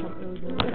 chocolate.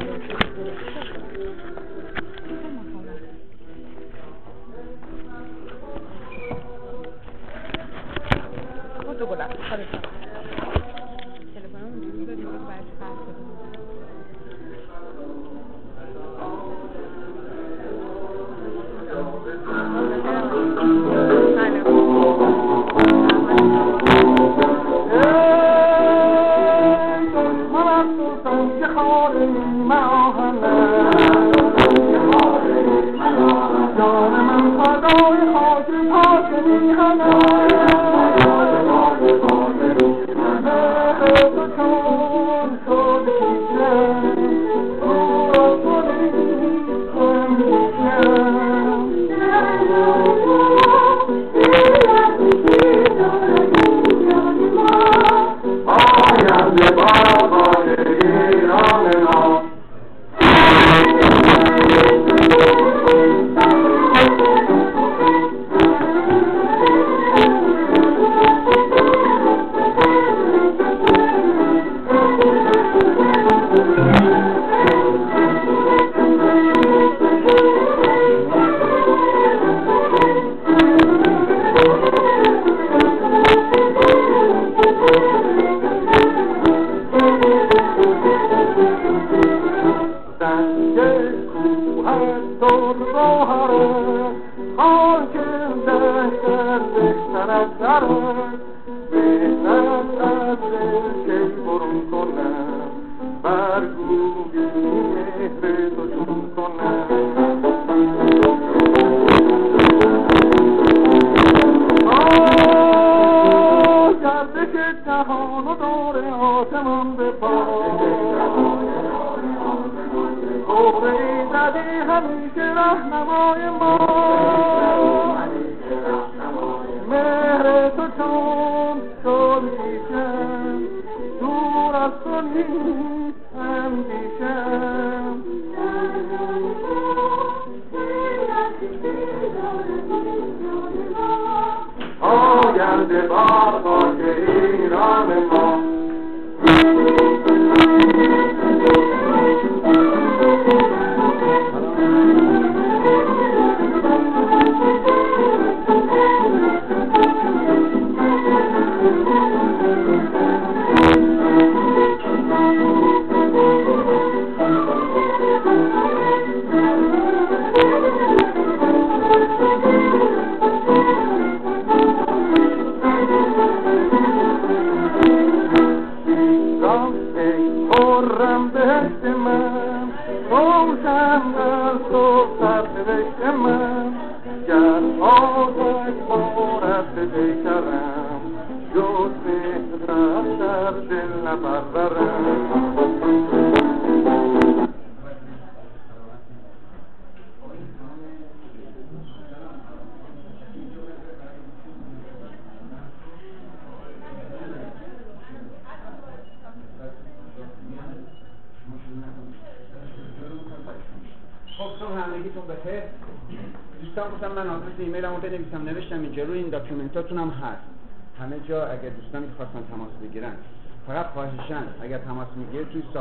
هم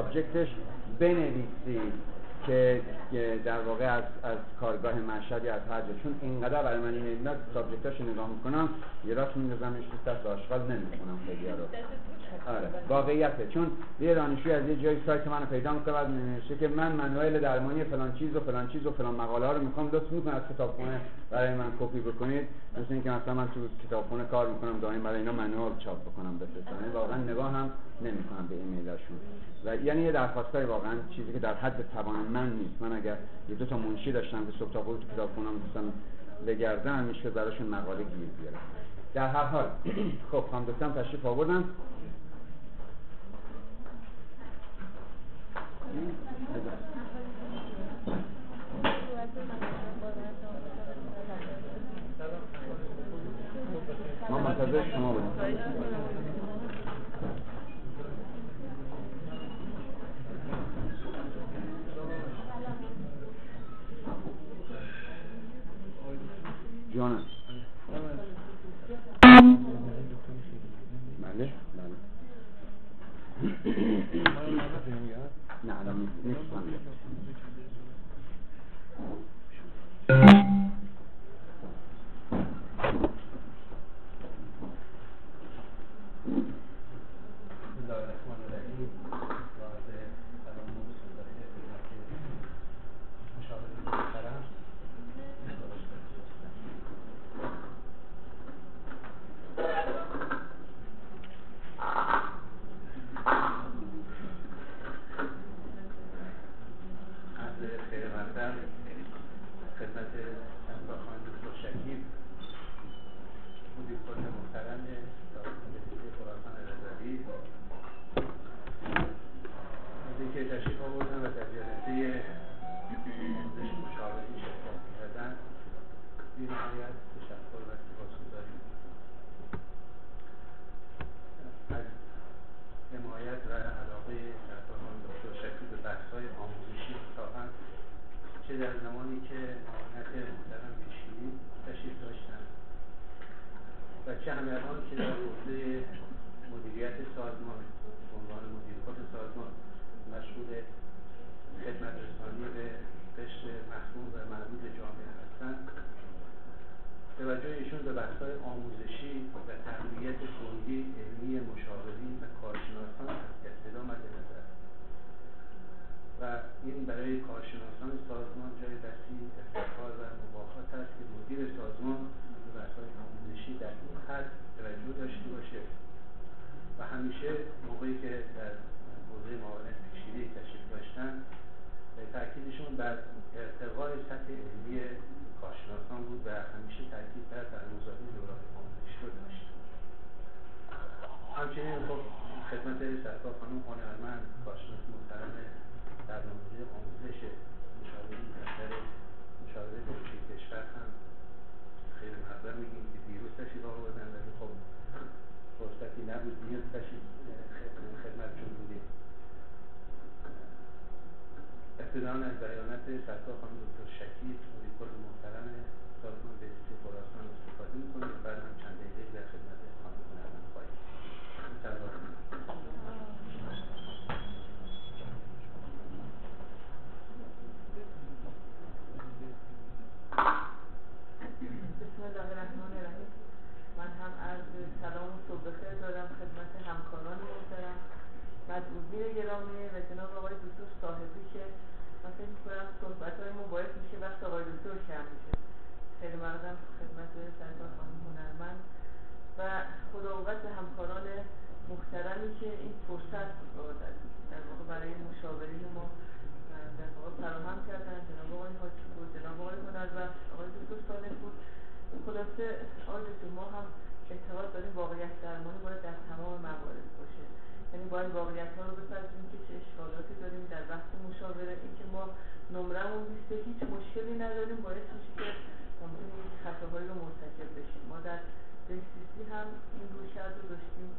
سابجکتش بنویسید که در واقع از, از کارگاه مشهد یا از هر چون اینقدر برای من این سابجکتاش نگاه می‌کنم یه راست میندازمش تو دست آشغال نمی‌کنم خیلی رو. آره واقعیته. چون یه دانشجوی از یه جای سایت منو پیدا می‌کنه بعد نمیشه که من منوال درمانی فلان چیز و فلان چیز و فلان مقاله ها رو می‌خوام لطف می‌کنم از کتابخونه برای من کپی بکنید. مثل اینکه مثلا من تو کتابخونه کار می‌کنم دائم برای اینا منوال چاپ بکنم بفرستم واقعا نگاه هم نمی‌کنم به ایمیلاشون. و یعنی یه درخواستای واقعا چیزی که در حد توان من نیست. من اگر یه دو تا منشی داشتم که صبح تا تو کتابخونم دوستان بگردن میشه براشون مقاله گیر بیارم. در هر حال خب خانم دکترم تشریف آوردن. ما منتظر شما بودیم. جانم بله بله نه الان که در زمانی که معاونت محترم پیشگیری تشریف داشتن و الان که در حوزه مدیریت سازمان به عنوان مدیر خود سازمان مشغول خدمت رسانی به قشر محروم و معدود جامعه هستند. توجه ایشون به بحث‌های آموزشی و تقویت کلی علمی مشاورین و کارشناسان از ابتدا مد نظر و این برای کارشناسان سازمان جای بسیج افتخار و مباهات است که مدیر سازمان به بحث‌های آموزشی در این حد توجه داشته باشه. و همیشه موقعی که در حوزه معاونت پیشگیری تشریف داشتن تاکیدشون بر ارتقای سطح علمی کارشناسان بود و همیشه تاکید بر مزاحم دوران آموزشی رو داشت همچنین خب خدمت سرکار خانم هنرمند کارشناس محترم برنامه‌ریزی آموزش مشاوره دفتر مشاوره دولتی کشور هم خیلی مقدار میگیم که دیروز تشریف آوردن ولی خب فرصتی نبود دیروز تشریف خدمتشون بودیم ابتدان از بیانت سرکار خانم دکتر شکیب مدیر کل محترم سازمان بهزیستی خراسان استفاده می‌کنیم و بعد هم چند دقیقه در خدمت خانم هنرمند خواهیم بسم الله الرحمن الرحیم من هم عرض سلام و صبح بخیر دارم خدمت همکاران محترم مدعوزین گرامی و جناب آقای دکتر صاحبی که من فکر می‌کنم صحبت های ما باعث میشه وقت آقای دکتر کم میشه خیلی مردم خدمت سرکار خانم هنرمند و خدا به همکاران محترمی که این فرصت در واقع برای مشاورین ما در واقع فراهم کردن جناب آقای حاجی بود جناب آقای هنربخش آقای دکتر بود. خلاصه آقای دکتر ما هم اعتقاد داریم واقعیت درمانی باید در تمام موارد باشه. یعنی باید واقعیت ها رو بپذیریم که چه اشکالاتی داریم در بحث مشاوره. اینکه ما نمرمون بیسته هیچ مشکلی نداریم باعث میشه که ممکنه خطاهایی رو مرتکب بشیم. ما در دستیسی هم این رویکرد رو داشتیم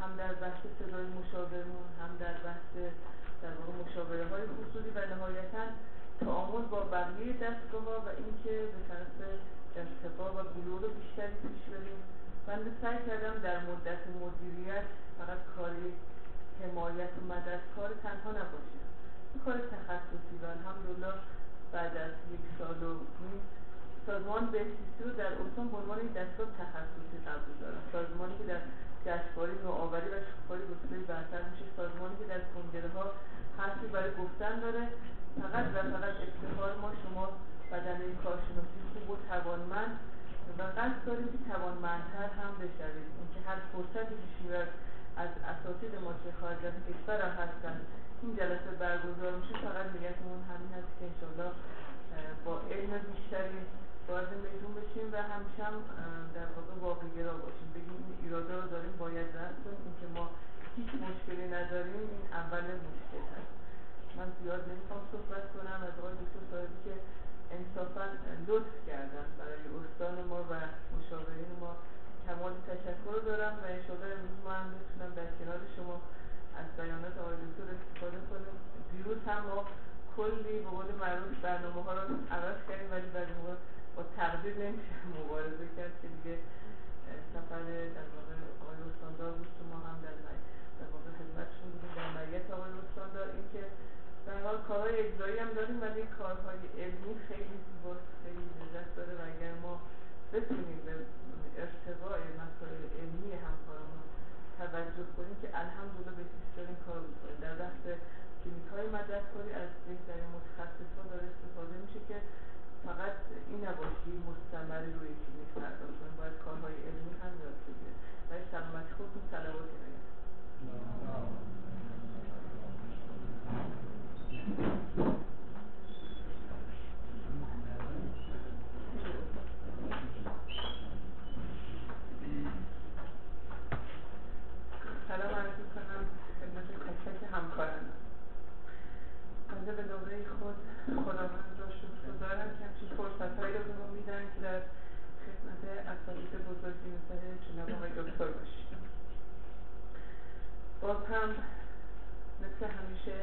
هم در بحث صدای مشاورمون هم در بحث در واقع مشاوره های خصوصی و نهایتا تعامل با بقیه دستگاه ها و اینکه به طرف ارتقا و بلوغ بیشتری پیش بریم. من سعی کردم در مدت مدیریت فقط کاری حمایت و مدد کار تنها نباشه. کار تخصصی و الحمدلله بعد از یک سال و نیم سازمان بهزیستی رو در استان به عنوان دستگاه تخصصی قبول دارم سازمانی که در جشنواره نوآوری و شکوفایی رتبه برتر میشه سازمانی که در کنگره ها حرفی برای گفتن داره. فقط و فقط افتخار ما شما بدنه کارشناسی خوب و توانمند و قصد داریم که توانمندتر هم بشوید اینکه هر فرصتی میاد از اساتید ما که خارج از کشور هم هستن این جلسه برگزار میشه فقط نیتمون همین هست که انشالله با علم بیشتری وارد میدون بشیم و همیشه هم در واقع واقع گرا باشیم بگیم این رو داریم باید رد کنیم اینکه ما هیچ مشکلی نداریم این اول مشکل هست. من زیاد نمی‌خوام صحبت کنم. از آقای دکتر صاحبی که انصافا لطف کردن برای استان ما و مشاورین ما. کمال تشکر دارم و انشاءالله امروز ما هم بتونم در کنار شما از بیانات آقای دکتر استفاده کنیم دیروز هم ما کلی به قول معروف برنامه ها رو عوض کردیم ولی موقع با تقدیر نمیشه مبارزه کرد که دیگه سفر در واقع آقای استاندار بود که ما هم در در واقع خدمتشون بودیم. در معیت آقای استاندار اینکه در حال کارهای اجرایی هم داریم ولی کارهای علمی خیلی زیباست خیلی لذت داره و اگر ما بتونیم به ارتقاء مسائل علمی همکارمون توجه کنیم که الحمدلله به داریم کار می‌کنیم در بحث کلینیک های مددکاری از بهترین متخصص ها داره که فقط این نباشی مستمری روی پرداخت کنیم باید کارهای علمی هم یاد بگیریم و سلامتی خودتون صلواتی نگید سلام عرض می‌کنم خدمت تک تک همکارم بنده به نوبه خود خداوند را شکرگزارم که همچین فرصتهایی رو به ما میدن که در خدمت اساتید بزرگی مثل جناب آقای دکتر باشیم باز هم مثل همیشه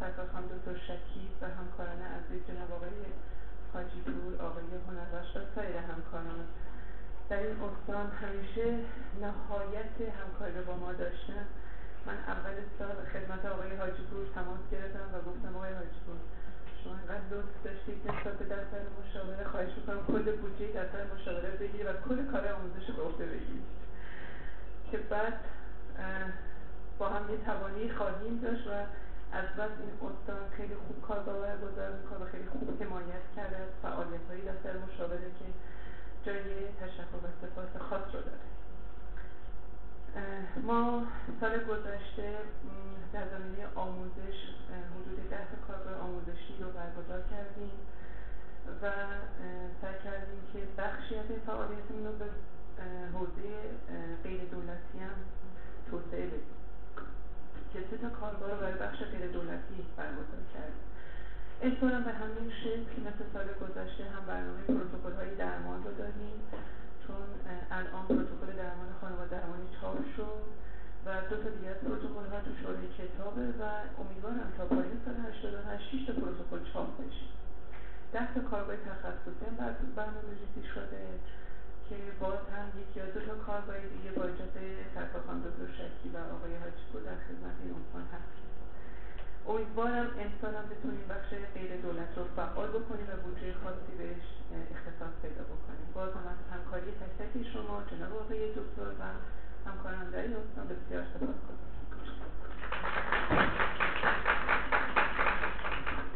سرکارخان دکتر شکیب و همکاران عزیز جناب آقای حاجی پور آقای هنربخش و سایر همکاران در این استان همیشه نهایت همکاری با ما داشتن. من اول سال خدمت آقای حاجی پور تماس گرفتم و گفتم آقای حاجی پور شما اینقدر لطف داشتید نسبت به دفتر مشاوره خواهش می‌کنم کل بودجه دفتر مشاوره بگیرید و کل کار آموزش به عهده بگیرید. که بعد با هم یه توانی خواهیم داشت و از بس این استان خیلی خوب کار گذار می‌کنه و خیلی خوب حمایت کرده از فعالیت های دفتر مشاوره که جای تشکر و سپاس خاص رو داره. ما سال گذشته در زمینه آموزش حدود ده کارگاه آموزشی رو برگزار کردیم و سعی کردیم که بخشی از این فعالیتمون رو به حوزه غیر دولتی هم توسعه بدیم. که سه تا کارگاه رو برای بخش غیر دولتی برگزار کردیم. امسال به همین شکل مثل سال گذشته هم برنامه پروتکل های درمان رو داریم چون الان پروتکل درمان خانواده درمانی چاپ شد و دو تا دیگه از پروتکل ها تو شوره کتابه و امیدوارم تا پایین سال 88 6 تا پروتکل چاپ بشه. ده تا کارگاه تخصصی هم برنامه ریزی شده که باز هم یکی یا دو تا کارگاه دیگه با اجازه سرکارخان دکتر شکی و آقای حاجی در خدمت این عنوان هست امیدوارم امسال هم بتونیم بخش غیر دولت رو فعال بکنیم و بودجه خاصی بهش اختصاص پیدا بکنیم. باز هم از همکاری تک شما جناب آقای دکتر و همکاران در این استان بسیار سپاس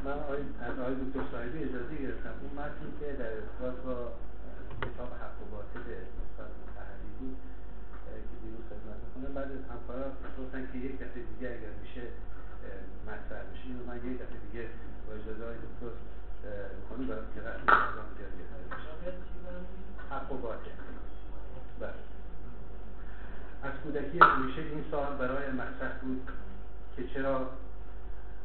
من از آقای دکتر صاحبی اجازه گرفتم. اون متنی که در ارتباط با کتاب حق و باطل استاد متحدی بود که دیروز خدمت می‌کنه بعد از همکارا گفتن که یک دفعه دیگه اگر میشه مطرح بشه. اینو من یک دفعه دیگه با اجازه های دکتر می‌کنم برای که رسم پروگرام جدید حق و باطل بله. از کودکی همیشه این سوال برای مطرح بود که چرا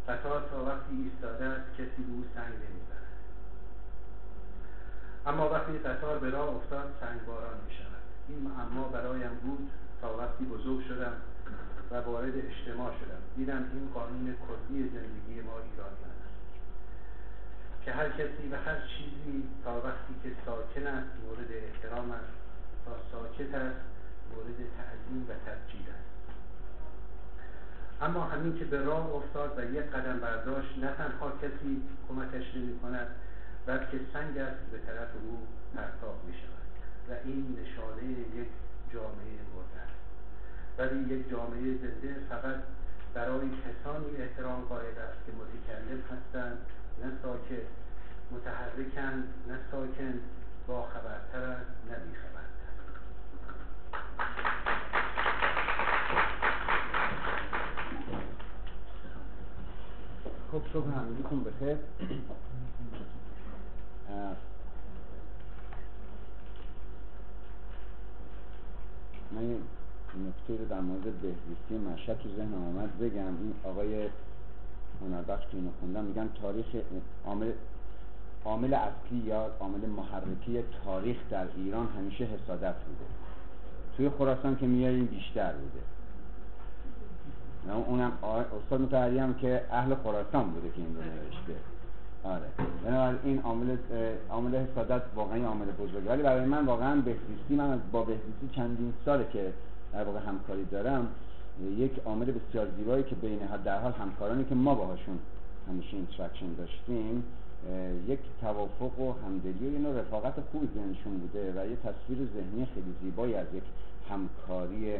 قطار تا وقتی ایستاده است کسی به او سنگ نمی‌زند. اما وقتی قطار به راه افتاد سنگ باران می شود این معما برایم بود تا وقتی بزرگ شدم و وارد اجتماع شدم. دیدم این قانون کلی زندگی ما ایرانیان است. که هر کسی و هر چیزی تا وقتی که ساکن است مورد احترام است. تا ساکت است مورد تعظیم و تبجیل است. اما همین که به راه افتاد و یک قدم برداشت نه تنها کسی کمکش نمی کند بلکه سنگ است به طرف او پرتاب می شود. و این نشانه یک جامعه مرده است. ولی یک جامعه زنده فقط برای کسانی احترام قائل است که متکلم هستند نه ساکت متحرکند نه ساکن با خبرتر است نه بیخبرتر خب صبح همگیتون بخیر من یه نکته رو در مورد بهزیستی مشهد تو ذهن آمد بگم. این آقای هنربخش که اینو خوندم میگن تاریخ عامل عامل اصلی یا عامل محرکی تاریخ در ایران همیشه حسادت بوده. توی خراسان که میاریم بیشتر بوده. اونم استاد مطهری هم که اهل خراسان بوده که این رو نوشته. آره. بنابراین این عامل عامل حسادت واقعا عامل بزرگی ولی برای من واقعا بهزیستی من با بهزیستی چندین ساله که در واقع همکاری دارم یک عامل بسیار زیبایی که بین در حال همکارانی که ما باهاشون همیشه interaction داشتیم یک توافق و همدلی و یه رفاقت خوبی بینشون بوده و یه تصویر ذهنی خیلی زیبایی از یک همکاری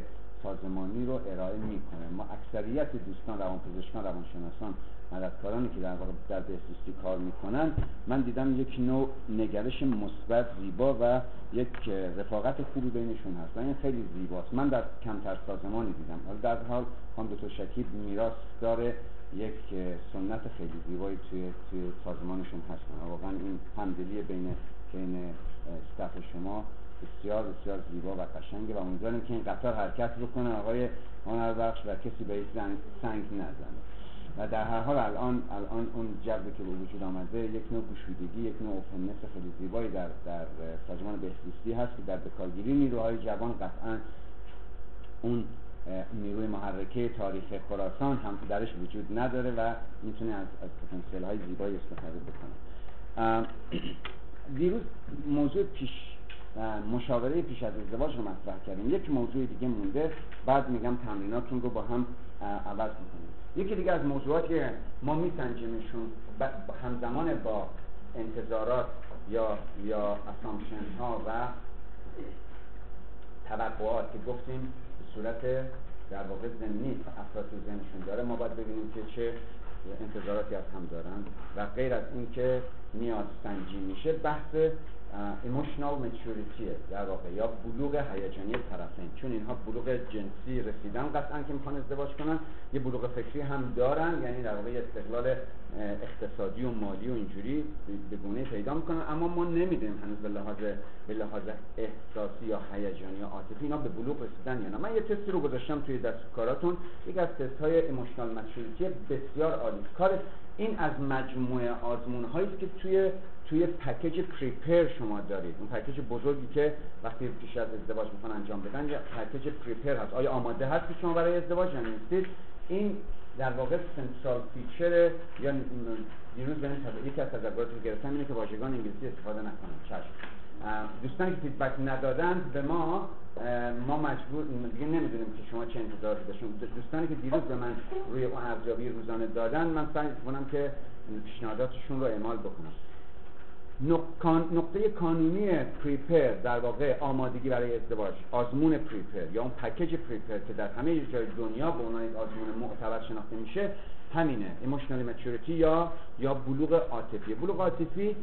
سازمانی رو ارائه می‌کنه. ما اکثریت دوستان روانپزشکان روانشناسان مددکارانی که در واقع در بهزیستی کار می‌کنن من دیدم یک نوع نگرش مثبت زیبا و یک رفاقت خوبی بینشون هست. و این خیلی زیباست. من در کمتر سازمانی دیدم. حالا در حال خانم دکتر شکیب میراث داره یک سنت خیلی زیبایی توی, توی سازمانشون هستن. واقعا این همدلی بین بین استف شما بسیار بسیار زیبا و قشنگه و امیدوارم که این قطار حرکت بکنه آقای هنربخش و کسی به سنگ نزنه. و در هر حال الان الان اون جبری که به وجود آمده یک نوع گشودگی یک نوع اوپننس خیلی زیبایی در در سازمان بهزیستی هست که در بکارگیری نیروهای جوان قطعا اون نیروی محرکه تاریخ خراسان هم درش وجود نداره و می‌تونه از, از پتانسیل های زیبایی استفاده بکنه. دیروز موضوع پیش مشاوره پیش از ازدواج رو مطرح کردیم. یک موضوع دیگه مونده بعد میگم تمریناتون رو با هم عوض می‌کنیم. یکی دیگه از موضوعات که ما میسنجیمشون همزمان با انتظارات یا یا اسامشن ها و توقعات که گفتیم به صورت در واقع زمینی افراد ذهنشون داره ما باید ببینیم که چه انتظاراتی از هم دارن و غیر از اینکه نیاز سنجی میشه بحث ایموشنال مچوریتیه در واقع یا بلوغ هیجانی طرفین. چون اینها بلوغ جنسی رسیدن قطعا که می‌خوان ازدواج کنن یه بلوغ فکری هم دارن یعنی در واقع استقلال اقتصادی و مالی و اینجوری به گونه پیدا می‌کنن. اما ما نمی‌دونیم هنوز به لحاظ به لحاظ احساسی یا هیجانی یا عاطفی اینا به بلوغ رسیدن یا نه. من یه تستی رو گذاشتم توی دستکاراتون. یکی از تست های emotional maturity بسیار عالی. کار این از مجموعه آزمون هایی که توی توی package PREPARE شما دارید. اون package بزرگی که وقتی پیش از ازدواج می‌خوان انجام بدن یا package PREPARE هست. آیا آماده هست که شما برای ازدواج نیستید این در واقع central feature یا دیروز به یکی از تذکراتی که گرفتم اینه که واژگان انگلیسی استفاده نکنم چشم. دوستانی که feedback ندادن به ما ما مجبور دیگه نمی‌دونیم که شما چه انتظاراتی داشتین دوستانی که دیروز به من روی اون ارزیابی روزانه دادن من سعی کنم که پیشنهاداتشون رو اعمال بکنم. نقطه کانونی PREPARE در واقع آمادگی برای ازدواج آزمون PREPARE یا اون package PREPARE که در همه جای دنیا به عنوان آزمون معتبر شناخته میشه همینه ایموشنال مچورتی یا یا بلوغ عاطفی. بلوغ عاطفی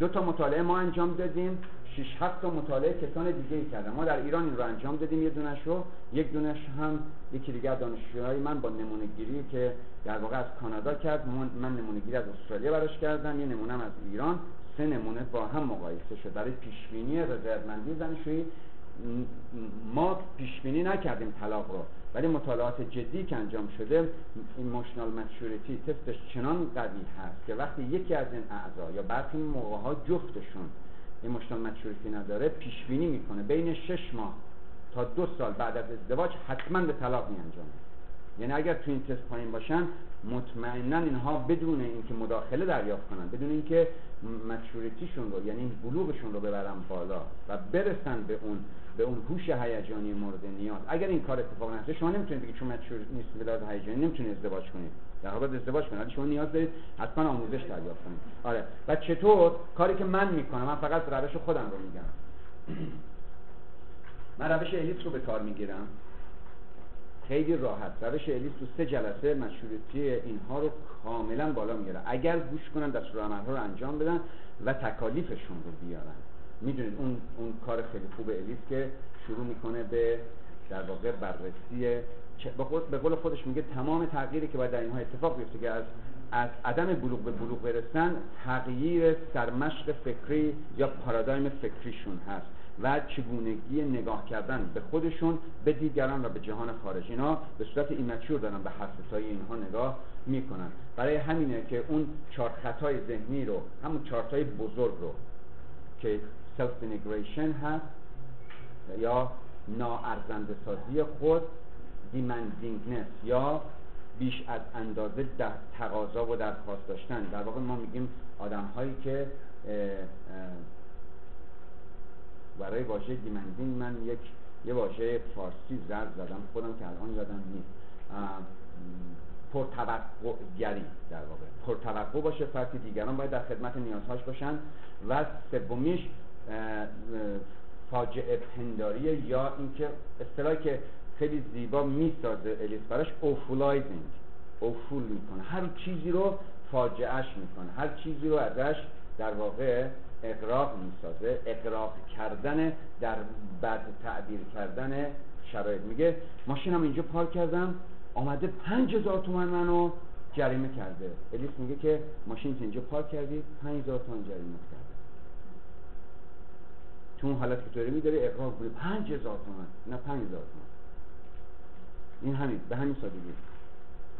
دو تا مطالعه ما انجام دادیم 6 7 تا مطالعه کسان دیگه ای کردن. ما در ایران این رو انجام دادیم یه دونش رو. یک دونش هم یکی دیگه دانشجوهای من با نمونه گیری که در واقع از کانادا کرد من نمونه گیری از استرالیا براش کردم یه نمونه از ایران. سه نمونه با هم مقایسه شد. برای پیشبینی رضایتمندی زنشویی ما پیشبینی نکردیم طلاق رو. ولی مطالعات جدی که انجام شده این ماشنال مچوریتی تستش چنان قوی هست که وقتی یکی از این اعضا یا برخی موقع ها جفتشون این ماشنال مچوریتی نداره پیشبینی می‌کنه. بین شش ماه تا دو سال بعد از ازدواج حتما به طلاق می انجامه یعنی اگر تو این تست پایین باشن مطمئنا اینها بدون اینکه مداخله دریافت کنن بدون اینکه مچوریتیشون رو یعنی بلوغشون رو ببرن بالا و برسن به اون به اون هوش هیجانی مورد نیاز. اگر این کار اتفاق نیفته شما نمی‌تونید بگید چون مچور نیست به لحاظ هیجانی نمی‌تونید ازدواج کنید. در حال ازدواج کنید. شما نیاز دارید حتما آموزش دریافت کنید. آره. و چطور؟ کاری که من می‌کنم من فقط روش خودم رو میگم. من روش الیت رو به کار می‌گیرم. خیلی راحت. روش الیس تو سه جلسه مشروطی اینها رو کاملا بالا میاره اگر گوش کنن دستور ها رو انجام بدن و تکالیفشون رو بیارن. می‌دونید اون اون کار خیلی خوب الیس که شروع می‌کنه به در واقع بررسی به قول خودش میگه تمام تغییری که باید در اینها اتفاق بیفته که از از عدم بلوغ به بلوغ برسن تغییر سرمشق فکری یا پارادایم فکریشون هست. و چگونگی نگاه کردن به خودشون به دیگران و به جهان خارج. اینا به صورت ایمچور دارن به حساسایی اینها نگاه می‌کنن. برای همینه که اون چهار خطای ذهنی رو همون چارتای بزرگ رو که self-denigration هست یا ناارزنده سازی خود demandingness یا بیش از اندازه تقاضا و درخواست داشتن. در واقع ما میگیم آدم هایی که برای واژه demanding من یک یه واژه فارسی ضرب زدم خودم که الان یادم نیست. پرتوقع گری در واقع. پرتوقع باشه فرقی دیگران باید در خدمت نیازهاش باشن. و سومیش فاجعه پنداری یا اینکه اصطلاحی که خیلی زیبا می‌سازه الیس براش اوفولایزینگ. اوفول می‌کنه. هر چیزی رو فاجعهش می‌کنه. هر چیزی رو ازش در واقع اقراق می‌سازه اقراق کردن در بد تعبیر کردن شرایط. میگه ماشینم اینجا پارک کردم آمده پنج هزار تومن منو جریمه کرده. الیس میگه که ماشین اینجا پارک کردی پنج هزار تومن جریمه کرده. تو اون حالت که توری میداری اقراق بوده پنج هزار تومن نه پنج هزار تومن این همین به همین سادگی.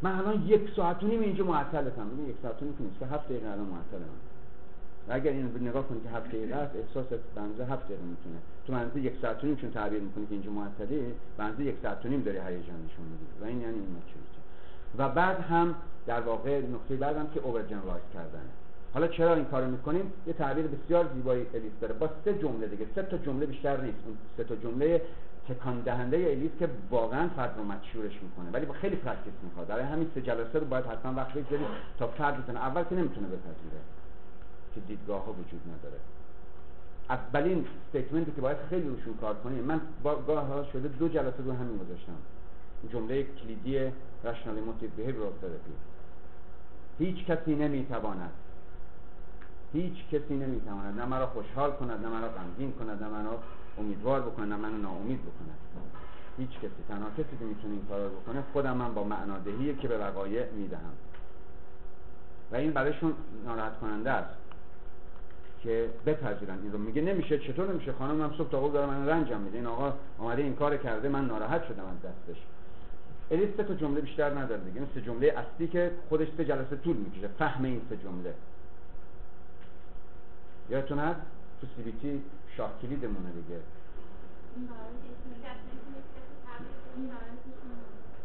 من الان یک ساعت و نیم اینجا معطلتم. یک ساعت و نیم که هفت دقیقه الان معطلم. و اگر این نگاه کنید که هفت دقیقه است احساس بنزه هفت دقیقه می‌تونه. تو منزه یک ساعت و نیم چون تعبیر می‌کنی که اینجا معطلی بنزه یک ساعت و نیم داری هیجان نشون میدی و این یعنی این و بعد هم در واقع نقطه بعد هم که اوور جنرالایز کردنه حالا چرا این کارو می‌کنیم؟ یه تعبیر بسیار زیبایی الیس داره. با سه جمله دیگه. سه تا جمله بیشتر نیست. اون سه تا جمله تکان دهنده الیس که واقعا فرد رو مدشورش می‌کنه. ولی با خیلی پرکتیس می‌خواد. برای همین سه جلسه رو باید حتما وقت بگذارید تا فرد بتونه اول که نمی‌تونه بپذیره. که دیدگاه ها وجود نداره. اولین استیتمنتی که باید خیلی روشون کار کنیم من با گاه شده دو جلسه رو همین گذاشتم. جمله کلیدی رشنال موتیو behavioral therapy هیچ کسی نمی‌تواند هیچ کسی نمی‌تواند نه مرا خوشحال کند نه مرا غمگین کند نه مرا امیدوار بکنه نه منو ناامید بکنه هیچ کسی تنها کسی که می‌تونه این کار بکنه خودم من با معنادهی که به وقایع می‌دهم. و این برایشون ناراحت کننده است. که بپذیرن. این رو میگه نمیشه چطور نمیشه؟ خانم من صبح تا داره من رنجم میده. این آقا آمده این کار کرده من ناراحت شدم از دستش. الیس سه تا جمله بیشتر نداره دیگه. این سه جمله اصلی که خودش سه جلسه طول می‌کشه. فهم این سه جمله. یادتون هست؟ تو سی بی تی شاه کلیدمونه دیگه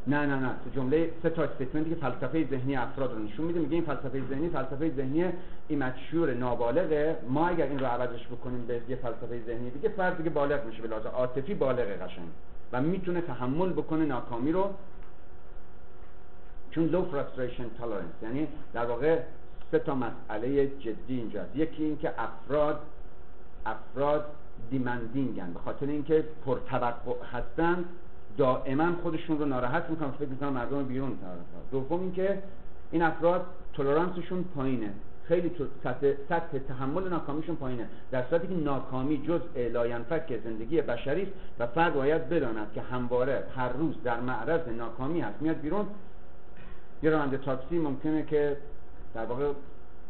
نه نه نه تو جمله سه تا استیتمنتی که فلسفه ذهنی افراد رو نشون میده. میگه این فلسفه ذهنی فلسفه ذهنی ایمچور نابالغه. ما اگر این رو عوضش بکنیم به یه فلسفه ذهنی دیگه فرد دیگه بالغ میشه به لحاظ عاطفی بالغ قشنگ. و می‌تونه تحمل بکنه ناکامی رو. چون low frustration tolerance یعنی در واقع سه تا مسئله جدی اینجاست. یکی این که افراد افراد دیمندینگن به خاطر اینکه پرتوقع هستن دائما خودشون رو ناراحت می‌کنن فکر می‌کنن مردم بیرون طرف دوم اینکه این افراد tolerance شون پایینه. خیلی سطح, سطح تحمل ناکامیشون پایینه. در صورتی که ناکامی جز لاینفک زندگی بشری است و فرد باید بداند که همواره هر روز در معرض ناکامی هست میاد بیرون. یه راننده تاکسی ممکنه که در واقع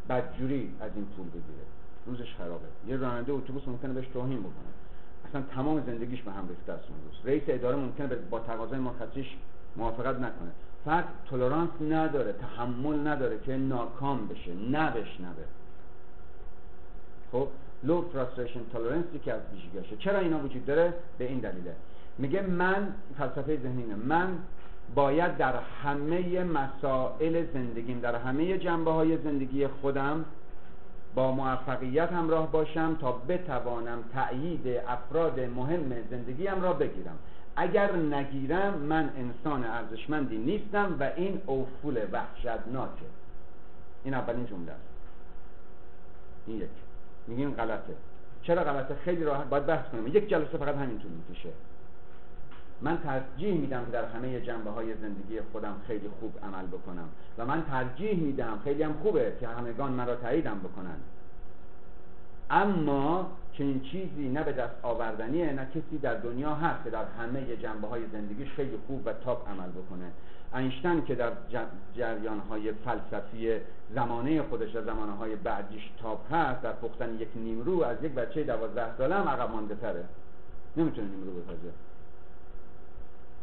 بدجوری از این پول بگیره. روزش خرابه. یه راننده اتوبوس ممکنه بهش توهین بکنه. اصلا تمام زندگیش به هم ریخته است اون روز رئیس اداره ممکنه با تقاضای مرخصیش موافقت نکنه. فرد تولرانس نداره تحمل نداره که ناکام بشه. نبشنوه خب لو فرستریشن تولرنسی که از ویژگیشه چرا اینا وجود داره؟ به این دلیله. میگه من فلسفه ذهنینه من باید در همه مسائل زندگیم در همه جنبه های زندگی خودم با موفقیت همراه باشم تا بتوانم تأیید افراد مهم زندگیم را بگیرم. اگر نگیرم من انسان ارزشمندی نیستم و این افول وحشتناکه. این اولین جمله است. این یک. میگیم غلطه. چرا غلطه؟ خیلی راحت. باید بحث کنیم. یک جلسه فقط همینطور می‌کشه. من ترجیح میدم در همه جنبه های زندگی خودم خیلی خوب عمل بکنم. و من ترجیح میدم خیلی هم خوبه که همگان مرا تاییدم بکنن. اما چنین چیزی نه به دست آوردنیه نه کسی در دنیا هست که در همه جنبه های زندگیش خیلی خوب و تاپ عمل بکنه. اینشتن که در جریان های فلسفی زمانه خودش و زمانه های بعدیش تاپ هست در پختن یک نیمرو از یک بچه دوازده ساله هم عقب مانده تره نمی‌تونه نیمرو بپزه.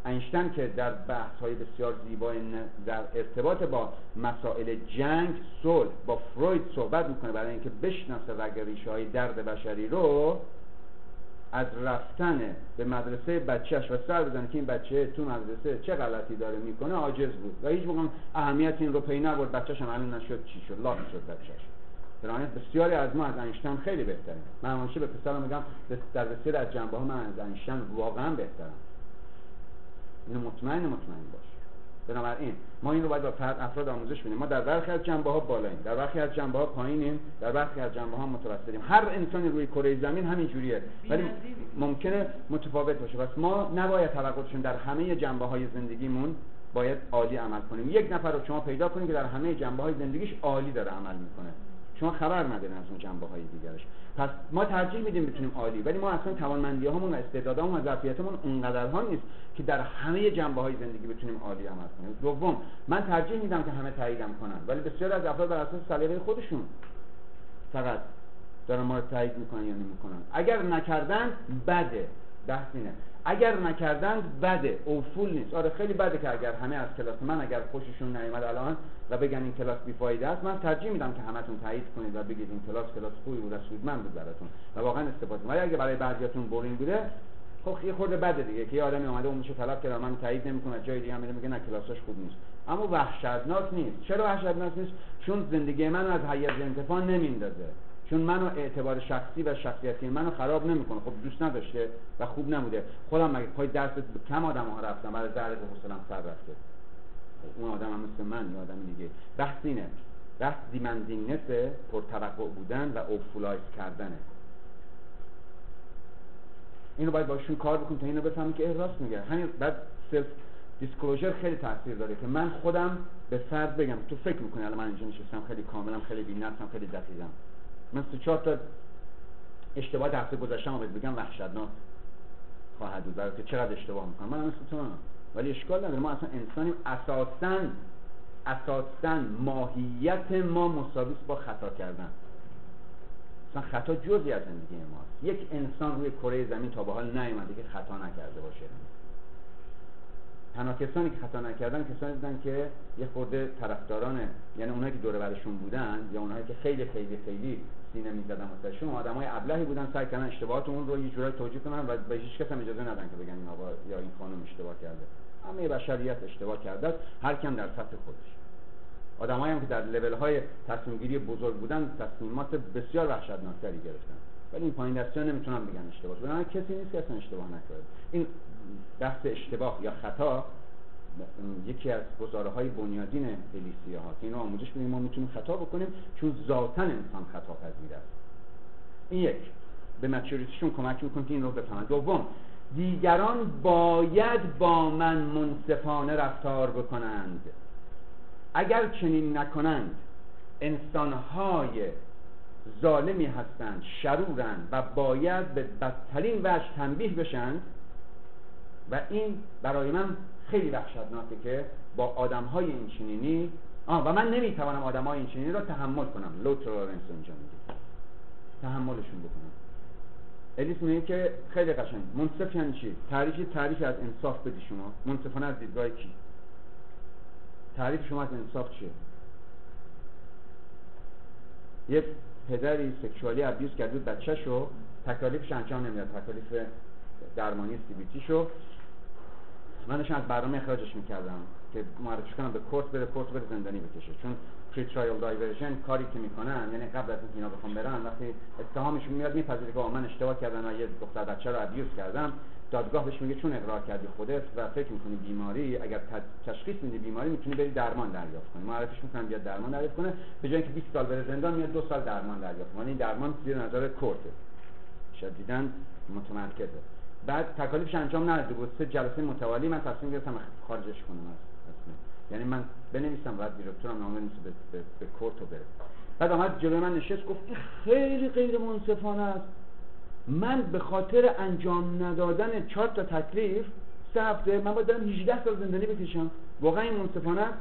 اینشتن که در بحث های بسیار زیبای در ارتباط با مسائل جنگ صلح با فروید صحبت می‌کنه برای اینکه بشناسه رگ ریشه های درد بشری رو از رفتن به مدرسه بچهش و سر بزنه که این بچه تو مدرسه چه غلطی داره می‌کنه عاجز بود. و هیچ موقع اهمیت این رو پی نبرد. بچهش هم معلوم نشد چی شد لاخ شد بچهش در بسیاری از ما از اینشتین خیلی بهتره من همیشه به پسرم میگم در بسیاری از جنبه ها من از اینشتین واقعا بهترم. اینو مطمئن مطمئن باش. بنابراین ما این رو باید با افراد آموزش بدیم. ما در برخی از جنبه ها بالاییم. در برخی از جنبه ها پایینیم. در برخی از جنبه ها متوسطیم. هر انسانی روی کره زمین همین جوریه. ولی ممکنه متفاوت باشه. پس ما نباید توقعشون در همه جنبه های زندگیمون باید عالی عمل کنیم. یک نفر رو شما پیدا کنید که در همه جنبه های زندگیش عالی داره عمل می‌کنه. شما خبر ندارین از اون جنبه های دیگرش. پس ما ترجیح میدیم بتونیم عالی ولی ما اصلا توانمندی هامون و استعدادامون و ظرفیتمون اونقدر ها نیست که در همه جنبه های زندگی بتونیم عالی عمل کنیم. دوم من ترجیح میدم که همه تاییدم کنن ولی بسیار از افراد بر اساس سلیقه خودشون فقط دارن ما رو تایید می‌کنن یا نمی‌کنن. اگر نکردن بده. بحث اگر نکردند بده اوفول نیست. آره خیلی بده که اگر همه از کلاس من اگر خوششون نیومد الان و بگن این کلاس بیفایده است من ترجیح میدم که همتون تایید کنید و بگید این کلاس کلاس خوبی بود و سودمند بود براتون و واقعا استفاده ولی اگه برای بعضیاتون بورین بوده خب یه خورده بده دیگه که یه آدمی اومده اون میشه طلب کرده من تایید نمی‌کنه جای دیگه میره میگه نه کلاساش خوب نیست. اما وحشتناک نیست. چرا وحشتناک نیست؟ چون زندگی من از حیز انتفاع نمیندازه چون منو اعتبار شخصی و شخصیتی منو خراب نمی‌کنه. خب دوست نداشته و خوب نبوده. خودم مگه پای درس کم آدم ها رفتم برای ذره به حوصلم سر رفته؟ اون آدم هم مثل من یا آدم دیگه. بحث اینه. بحث دیمندینگنسه پرتوقع بودن و اوفولایز کردنه. اینو باید باشون کار بکن تا اینو بفهمی که راست میگه. همین بعد سلف دیسکلوژر خیلی تاثیر داره که من خودم به فرد بگم تو فکر می‌کنی الان من اینجا نشستم خیلی کاملم خیلی بی‌نقصم خیلی دقیقم. من سه چهار تا اشتباه درس گذاشتم بهت بگم وحشتناک خواهد بود که چقدر اشتباه می‌کنم؟ من مثل ولی اشکال نداره. ما اصلا انسانیم. اساسا اساسا ماهیت ما مساویس با خطا کردن. اصلا خطا جزی از زندگی ماست. یک انسان روی کره زمین تا به حال نیومده که خطا نکرده باشه. تنها کسانی که خطا نکردن کسانی بودن که یه خورده طرفداران یعنی اونایی که دور برشون بودن یا اونایی که خیلی خیلی خیلی سینه می‌زدن واسهشون آدمای ابلهی بودن سعی کردن اشتباهات اون رو یه جورایی توجیه کنن و به هیچ کس هم اجازه ندن که بگن این آقا یا این خانم اشتباه کرده. همه بشریت اشتباه کرده هر کم در سطح خودش. آدمایی هم که در لول های بزرگ بودن تصمیمات بسیار وحشتناکتری گرفتن. ولی این پایین دستی نمی‌تونن بگن اشتباه. بودن کسی نیست که اصلا اشتباه نکرده. این بحث اشتباه یا خطا یکی از گزاره های بنیادین الیسیه ها که اینو آموزش بدیم ما می‌تونیم خطا بکنیم چون ذاتا انسان خطا پذیر است. این یک. به مچوریتیشون کمک می‌کنه که این رو بفهمن. دوم دیگران باید با من منصفانه رفتار بکنند. اگر چنین نکنند انسانهای ظالمی هستند شرورند و باید به بدترین وجه تنبیه بشند و این برای من خیلی وحشتناکه که با آدم های این چنینی آه و من نمی‌توانم آدم های این چنینی را تحمل کنم. لو تولرنس اینجا میگه. تحملشون بکنم. الیس میگه که خیلی قشنگ. منصف یعنی چی؟ تعریف تعریف از انصاف بدی شما. منصفانه از دیدگاه کی؟ تعریف شما از انصاف چیه؟ یه پدری سکشوالی ابیوز کرده بچه شو تکالیفش انجام نمیاد تکالیف درمانی سی شو منش از برنامه اخراجش می‌کردم که معرفش کنم به کورس بره کورس بره زندانی بکشه. چون پری ترایل دایورژن کاری که می‌کنن یعنی قبل از اینکه اینا بخوام برن وقتی اتهامشون میاد میپذیره که من اشتباه کردم و یه دختر بچه رو ابیوز کردم. دادگاه بهش میگه چون اقرار کردی خودت و فکر می‌کنی بیماری اگر تشخیص میدی بیماری می‌تونی بری درمان دریافت کنی. معرفش می‌کنم بیاد درمان دریافت کنه. به جای اینکه 20 سال بره زندان میاد دو سال درمان دریافت کنه. این درمان زیر نظر کورته. شدیداً متمرکزه. بعد تکالیفش انجام نداده بود. سه جلسه متوالی من تصمیم گرفتم خارجش کنم از یعنی من بنویسم بعد دیرکتورم نامه نیست به, به, به کورتو بره. بعد آمد جلوی من نشست گفت این خیلی غیر منصفانه است. من به خاطر انجام ندادن چهار تا تکلیف سه هفته من باید دارم 18 سال زندانی بکشم. واقعا این منصفانه است؟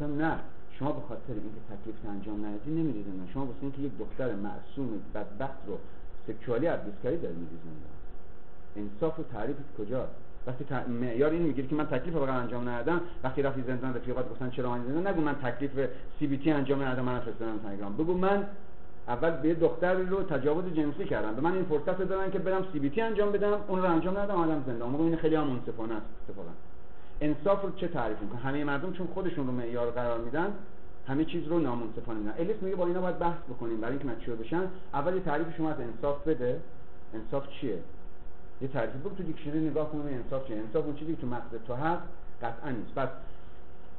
نه. شما به خاطر اینکه تکلیف انجام ندادی نمی‌دید شما واسه اینکه یک دختر معصوم بدبخت رو سکشوالی ابیوز داری میری انصاف و تعریف کجا وقتی معیار این می‌گیره که من تکلیف فقط انجام ندادم. وقتی رفتی زندان رفیقات گفتن چرا من زندان؟ نگو من تکلیف سی بی تی انجام ندادم من فرستادم تلگرام بگو من اول به دختری رو تجاوز جنسی کردم. به من این فرصت دادن که برم سی بی تی انجام بدم اون رو انجام ندادم آدم زندان. موقع این خیلی هم منصفانه است اتفاقا. انصاف رو چه تعریف می‌کنه؟ همه مردم چون خودشون رو معیار قرار میدن همه چیز رو نامنصفانه میدن الیس میگه با اینا باید بحث بکنیم برای اینکه مچور بشن. اول یه تعریف شما از انصاف بده. انصاف چیه؟ یه تعریف. بگو تو دیکشنری نگاه کنیم انصاف چیه. انصاف اون چیزی که تو مغز تو هست قطعا نیست. پس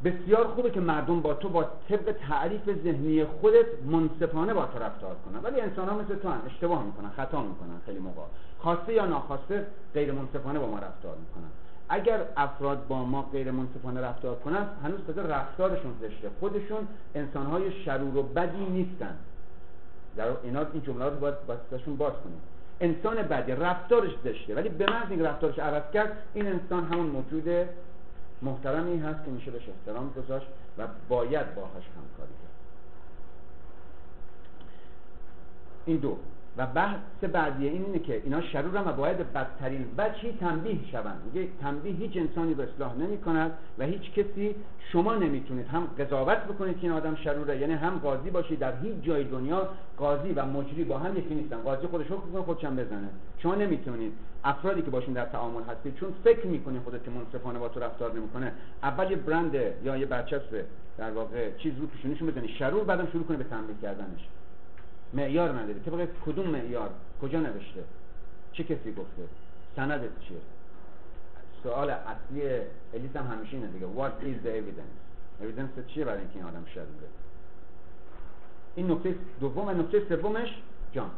بسیار خوبه که مردم با تو با طبق تعریف ذهنی خودت منصفانه با تو رفتار کنن. ولی انسان ها مثل تو هم اشتباه می‌کنن خطا می‌کنن خیلی موقع. خواسته یا ناخواسته غیر منصفانه با ما رفتار می‌کنن. اگر افراد با ما غیر منصفانه رفتار کنند هنوز تازه رفتارشون زشته. خودشون انسانهای شرور و بدی نیستن. در اینا این جمله رو باید باسشون باز کنیم. انسان بدی رفتارش زشته. ولی به محض اینکه رفتارش عوض کرد این انسان همون موجود محترمی هست که میشه بهش احترام گذاشت و باید باهاش همکاری کرد. این دو. و بحث بعدی این اینه که اینا شرور و باید بدترین وجهی تنبیه شوند. میگه تنبیه هیچ انسانی به اصلاح نمی کند و هیچ کسی شما نمی‌تونید هم قضاوت بکنید که این آدم شروره یعنی هم قاضی باشید در هیچ جای دنیا قاضی و مجری با هم یکی نیستن. قاضی خودش حکم کنه خودش بزنه. شما نمی‌تونید افرادی که باشون در تعامل هستید چون فکر می‌کنید خودت که منصفانه با تو رفتار نمی‌کنه اول یه برند یا یه برچسب در واقع چیز رو پیشونیشون بزنید شرور بعدم شروع کنید به تنبیه کردنش. معیار نداری طبق کدوم معیار؟ کجا نوشته؟ چه کسی گفته؟ سندت چیه؟ سوال اصلی الیس هم همیشه اینه دیگه. What is the evidence? Evidence چیه برای اینکه این آدم شروره این نکته دوم و نکته سومش جان.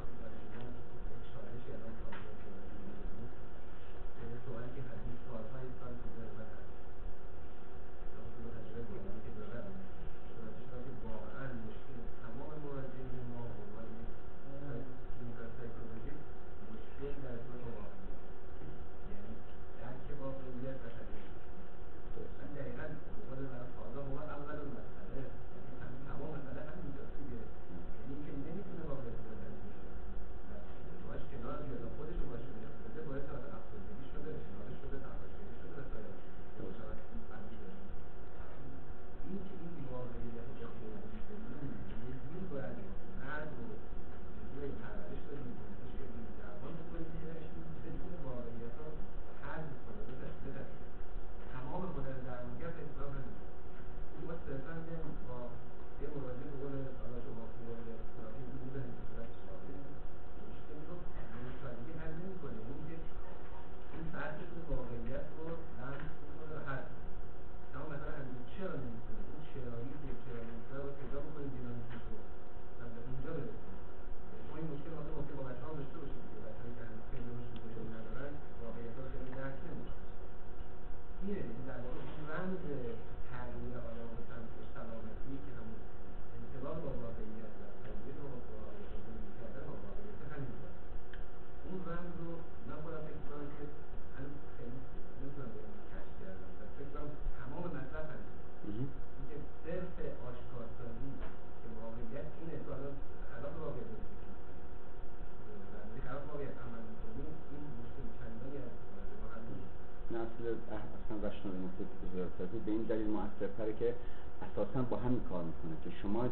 موثرتره که اساسا با همین کار می‌کنه که شما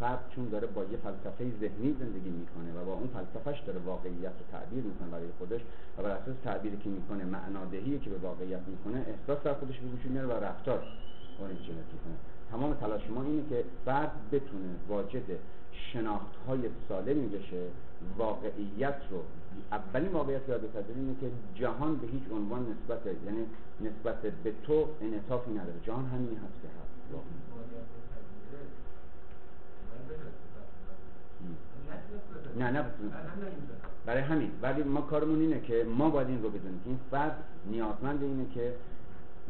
فرد چون داره با یه فلسفه ذهنی زندگی می‌کنه و با اون فلسفهش داره واقعیت رو تعبیر می‌کنه برای خودش و بر اساس تعبیری که می‌کنه معنادهی که به واقعیت می‌کنه احساس در خودش به وجود میاره و رفتار اورینجینت می‌کنه. تمام تلاش ما اینه که فرد بتونه واجد شناخت های سالمی بشه واقعیت رو اولین واقعیت یاد اینه که جهان به هیچ عنوان نسبت یعنی نسبت به تو انعطافی نداره. جهان همین هست که هست. نه نه. برای همین. ولی ما کارمون اینه که ما باید این رو بدونیم. که این فرد نیازمند اینه که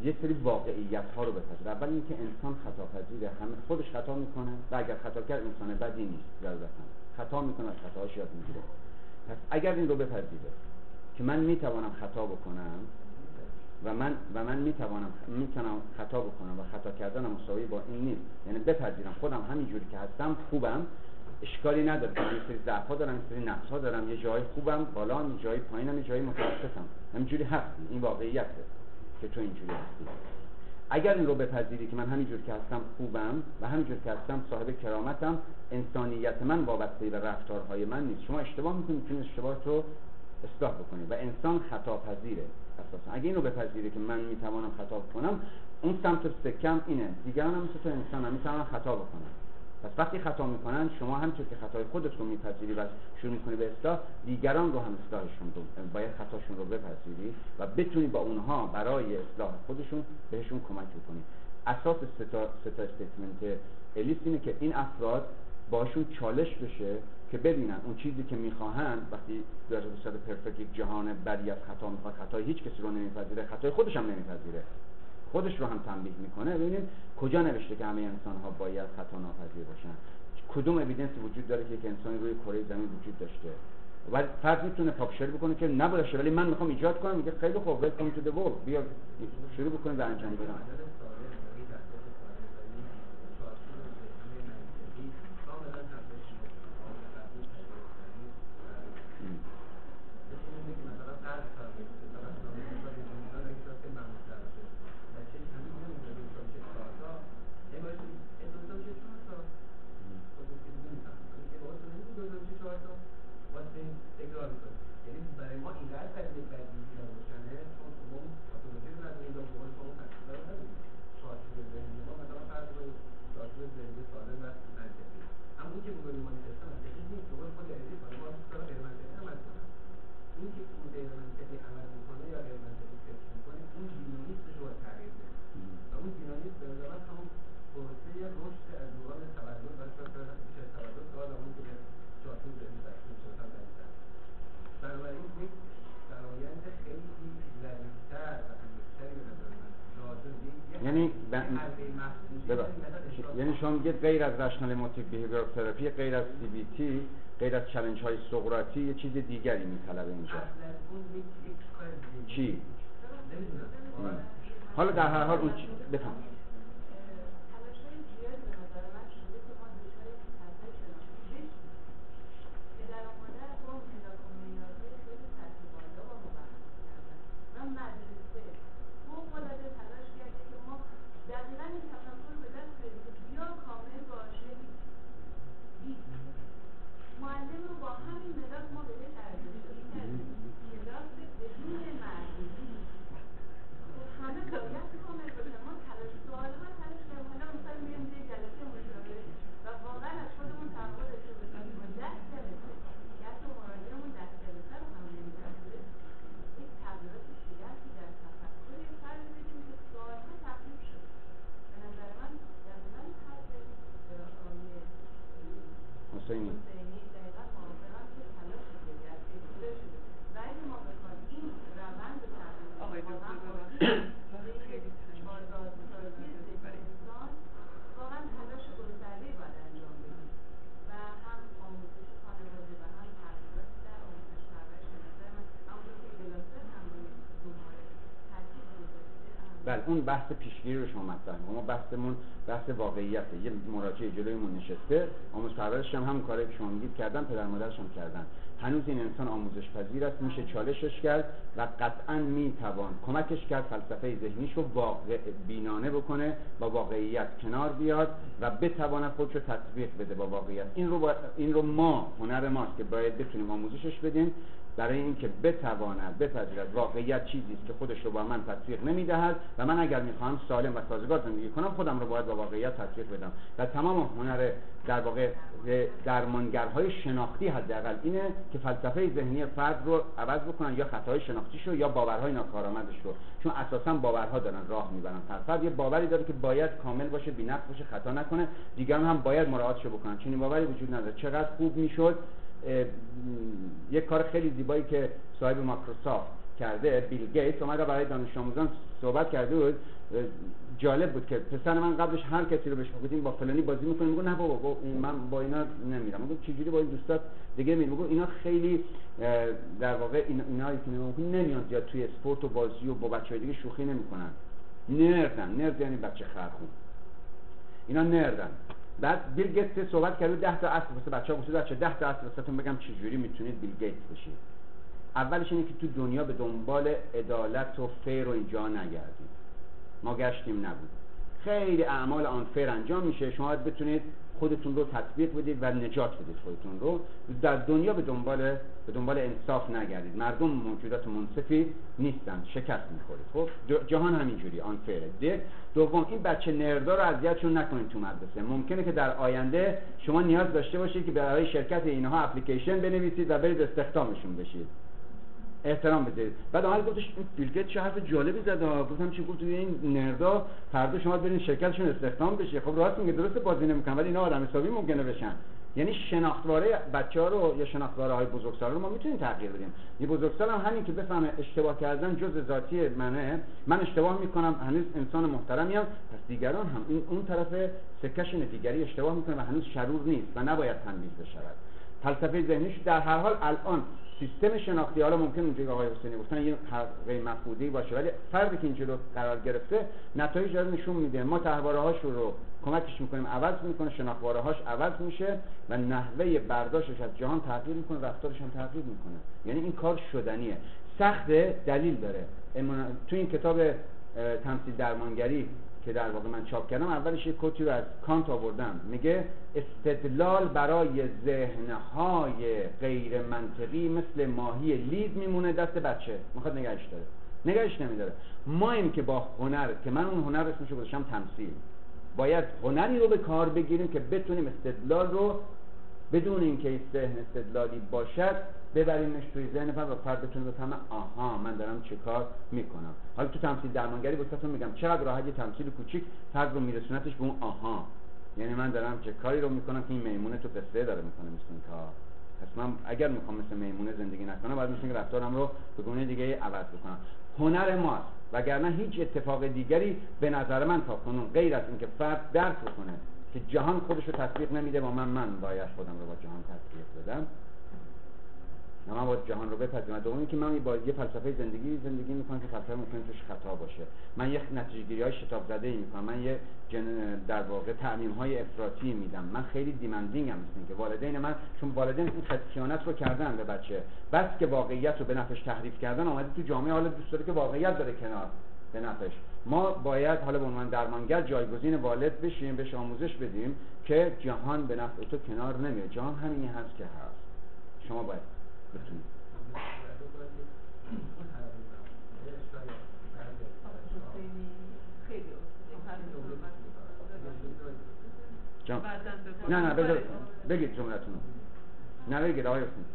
یه سری واقعیت ها رو بپذیره. اول اینکه انسان خطا پذیره همه. خودش خطا می‌کنه و اگر خطا کرد انسان بدی نیست. ضرورتا خطا می‌کنه از خطاهاش یاد می‌گیره. پس اگر این رو بپذیره که من می‌توانم خطا بکنم و من و من می‌توانم می‌تونم خطا بکنم و خطا کردنم مساوی با این نیست. یعنی بپذیرم. خودم همینجوری که هستم خوبم اشکالی نداره. که یه سری ضعف‌ها دارم یه سری نقص‌ها دارم یه جای خوبم بالا یه جای پایینم یه جای متوسطم. همینجوری هست. این واقعیته که تو اینجوری هستی. اگر این رو بپذیری که من همینجور که هستم خوبم و همینجور که هستم صاحب کرامتم انسانیت من وابسته به رفتارهای من نیست. شما اشتباه می‌کنید که اشتباه رو اصلاح بکنید و انسان خطا پذیره اساسا. اگه اینو بپذیری که من می‌توانم خطا بکنم اون سمت سکم اینه. دیگران هم مثل تو انسان هم می‌تونن خطا بکنم پس وقتی خطا می‌کنن شما همچون که خطای خودت رو میپذیری و شروع می‌کنی به اصلاح دیگران رو هم اصلاحشون رو باید خطاشون رو بپذیری و بتونی با اونها برای اصلاح خودشون بهشون کمک بکنی. اساس ستا, ستا الیس اینه که این افراد باشون چالش بشه که ببینن اون چیزی که می‌خواهند وقتی در صورت پرفکت یک جهان بری از خطا می‌خواد خطای هیچ کسی رو نمیپذیره خطای خودش هم نمیپذیره. خودش رو هم تنبیه می‌کنه. ببینید کجا نوشته که همه انسان ها باید خطا ناپذیر باشن؟ کدوم اویدنس وجود داره که یک انسانی روی کره زمین وجود داشته؟ و فرد می‌تونه پاپشر بکنه که نباشه ولی من می‌خوام ایجاد کنم میگه خیلی خوب ویلکام تو دی بیا شروع بکنید به انجام دادن rational emotive behavior therapy غیر از CBT غیر از challenge های سقراطی یه چیز دیگری میطلبه اینجا. چی؟ حالا در هر حال اون بفهم. اون بحث پیشگیری رو شما مطرح ما بحثمون بحث واقعیته. یه مراجعه جلویمون نشسته. آموز پرورشش هم همون کاری که شما میگید کردن پدر مادرش هم کردن. هنوز این انسان آموزش پذیر است میشه چالشش کرد و قطعا می‌توان کمکش کرد فلسفه ذهنیش رو واقع بینانه بکنه با واقعیت کنار بیاد و بتواند خودش رو تطبیق بده با واقعیت. این رو, با این رو ما هنر ماست که باید بتونیم آموزشش بدیم. برای اینکه بتواند بپذیرد واقعیت چیزی است که خودش رو با من تطبیق نمی‌دهد و من اگر می‌خواهم سالم و سازگار زندگی کنم خودم رو باید با واقعیت تطبیق بدم. و تمام هنر در واقع درمانگرهای شناختی حداقل اینه که فلسفه ذهنی فرد رو عوض بکنن یا خطاهای شناختیش رو یا باورهای ناکارآمدش رو. چون اساسا باورها دارن راه می‌برن. فرد یه باوری داره که باید کامل باشه بی‌نقص باشه خطا نکنه. دیگران هم باید مراعاتش بکنن. چنین باوری وجود نداره. چقدر خوب می‌شد؟ یک کار خیلی زیبایی که صاحب مایکروسافت کرده بیل گیتس اومد برای دانش آموزان صحبت کرده بود. جالب بود که پسر من قبلش هر کسی رو بهش بگیم با فلانی بازی می‌کنه میگه نه بابا من با اینا نمیرم. میگه چجوری با این دوستات دیگه میرم میگه اینا خیلی در واقع این اینا که نمیاد زیاد توی اسپورت و بازی و با بچهای دیگه شوخی نمی‌کنن. نردن. نرد یعنی بچه خرخون. اینا نردن. بعد بیل گیتس صحبت کرده 10 تا اصل واسه بچه‌ها گفته بچه 10 تا اصل واسهتون بگم چجوری می‌تونید بیل گیتس بشید. اولش اینه که تو دنیا به دنبال عدالت و فیر و اینجا نگردید. ما گشتیم نبود. خیلی اعمال آن فیر انجام میشه. شما بتونید خودتون رو تطبیق بدید و نجات بدید خودتون رو. در دنیا به دنبال به دنبال انصاف نگردید. مردم موجودات منصفی نیستن. شکست می‌خورید خب؟ جهان همینجوری. آن فیره دوم این بچه نردا رو اذیتشون نکنید تو مدرسه. ممکنه که در آینده شما نیاز داشته باشید که برای شرکت اینها اپلیکیشن بنویسید و برید استخدامشون بشید. احترام بده. بعد آمد گفتش این بیل چه حرف جالبی زد گفتم چی گفت این نردا؟ فردا شما برین شرکتشون استخدام بشه. خب راست میگه درست بازی نمی‌کنن ولی اینا آدم حسابی ممکنه بشن. یعنی شناختواره بچه ها رو یا شناختواره های بزرگسال رو ما می‌تونیم تغییر بدیم. یه بزرگسال هم همین که بفهمه اشتباه کردن جز ذاتی منه. من اشتباه می‌کنم هنوز انسان محترمی هم پس دیگران هم این اون طرف سکش دیگری اشتباه می‌کنه و هنوز شرور نیست و نباید تنبیه بشود. فلسفه ذهنیش در هر حال الان سیستم شناختی حالا ممکن اونجوری که آقای حسینی گفتن یه حلقه مفقودی باشه ولی فردی که اینجا رو قرار گرفته نتایج داره نشون میده. ما تحواره هاش رو کمکش می‌کنیم عوض می‌کنه شناخواره هاش عوض میشه و نحوه برداشتش از جهان تغییر می‌کنه رفتارش هم تغییر می‌کنه. یعنی این کار شدنیه. سخت دلیل داره. تو این کتاب تمثیل درمانگری که در واقع من چاپ کردم اولش یک کتی رو از کانت آوردم. میگه استدلال برای ذهنهای غیر منطقی مثل ماهی لید میمونه دست بچه. می‌خواد نگهش داره. نگهش نمیداره. ما این که با هنر که من اون هنر اسمشو گذاشتم تمثیل. باید هنری رو به کار بگیریم که بتونیم استدلال رو بدون اینکه ذهن استدلالی باشد ببریمش توی ذهن فرد و فرد بتونه بفهمه آها من دارم چه کار می‌کنم. حالا تو تمثیل درمانگری واسهتون میگم چقدر راحت یه تمثیل کوچیک فرد رو میرسونتش به اون آها. یعنی من دارم چه کاری رو می‌کنم که این میمونه تو قصه داره می‌کنه مثل این کار. پس من اگر می‌خوام مثل میمونه زندگی نکنم باید مثل رفتارم رو به گونه دیگه عوض بکنم. هنر ماست وگرنه هیچ اتفاق دیگری به نظر من تا کنون غیر از اینکه فرد درک کنه که جهان خودش رو تطبیق نمیده با من من باید خودم رو با جهان تطبیق بدم. نه من باید جهان رو بپذیرم. دوم که من با یه فلسفه زندگی زندگی می‌کنم که فلسفه ممکن توش خطا باشه. من یک نتیجه گیری های شتاب زده ای می‌کنم. من یه جن در واقع تعمیم های افراطی میدم. من خیلی دیمندینگ هم که والدین من چون والدین این خیانت رو کردن به بچه. بس که واقعیت رو به نفش تحریف کردن آمده تو جامعه حالا دوست داره که واقعیت داره کنار به نفش. ما باید حالا به عنوان درمانگر جایگزین والد بشیم بهش آموزش بدیم که جهان به نفع تو کنار نمیاد. جهان همینی هست که هست. شما باید نه نه بذار بگید جملتون رو. نه بگید آقای حسین.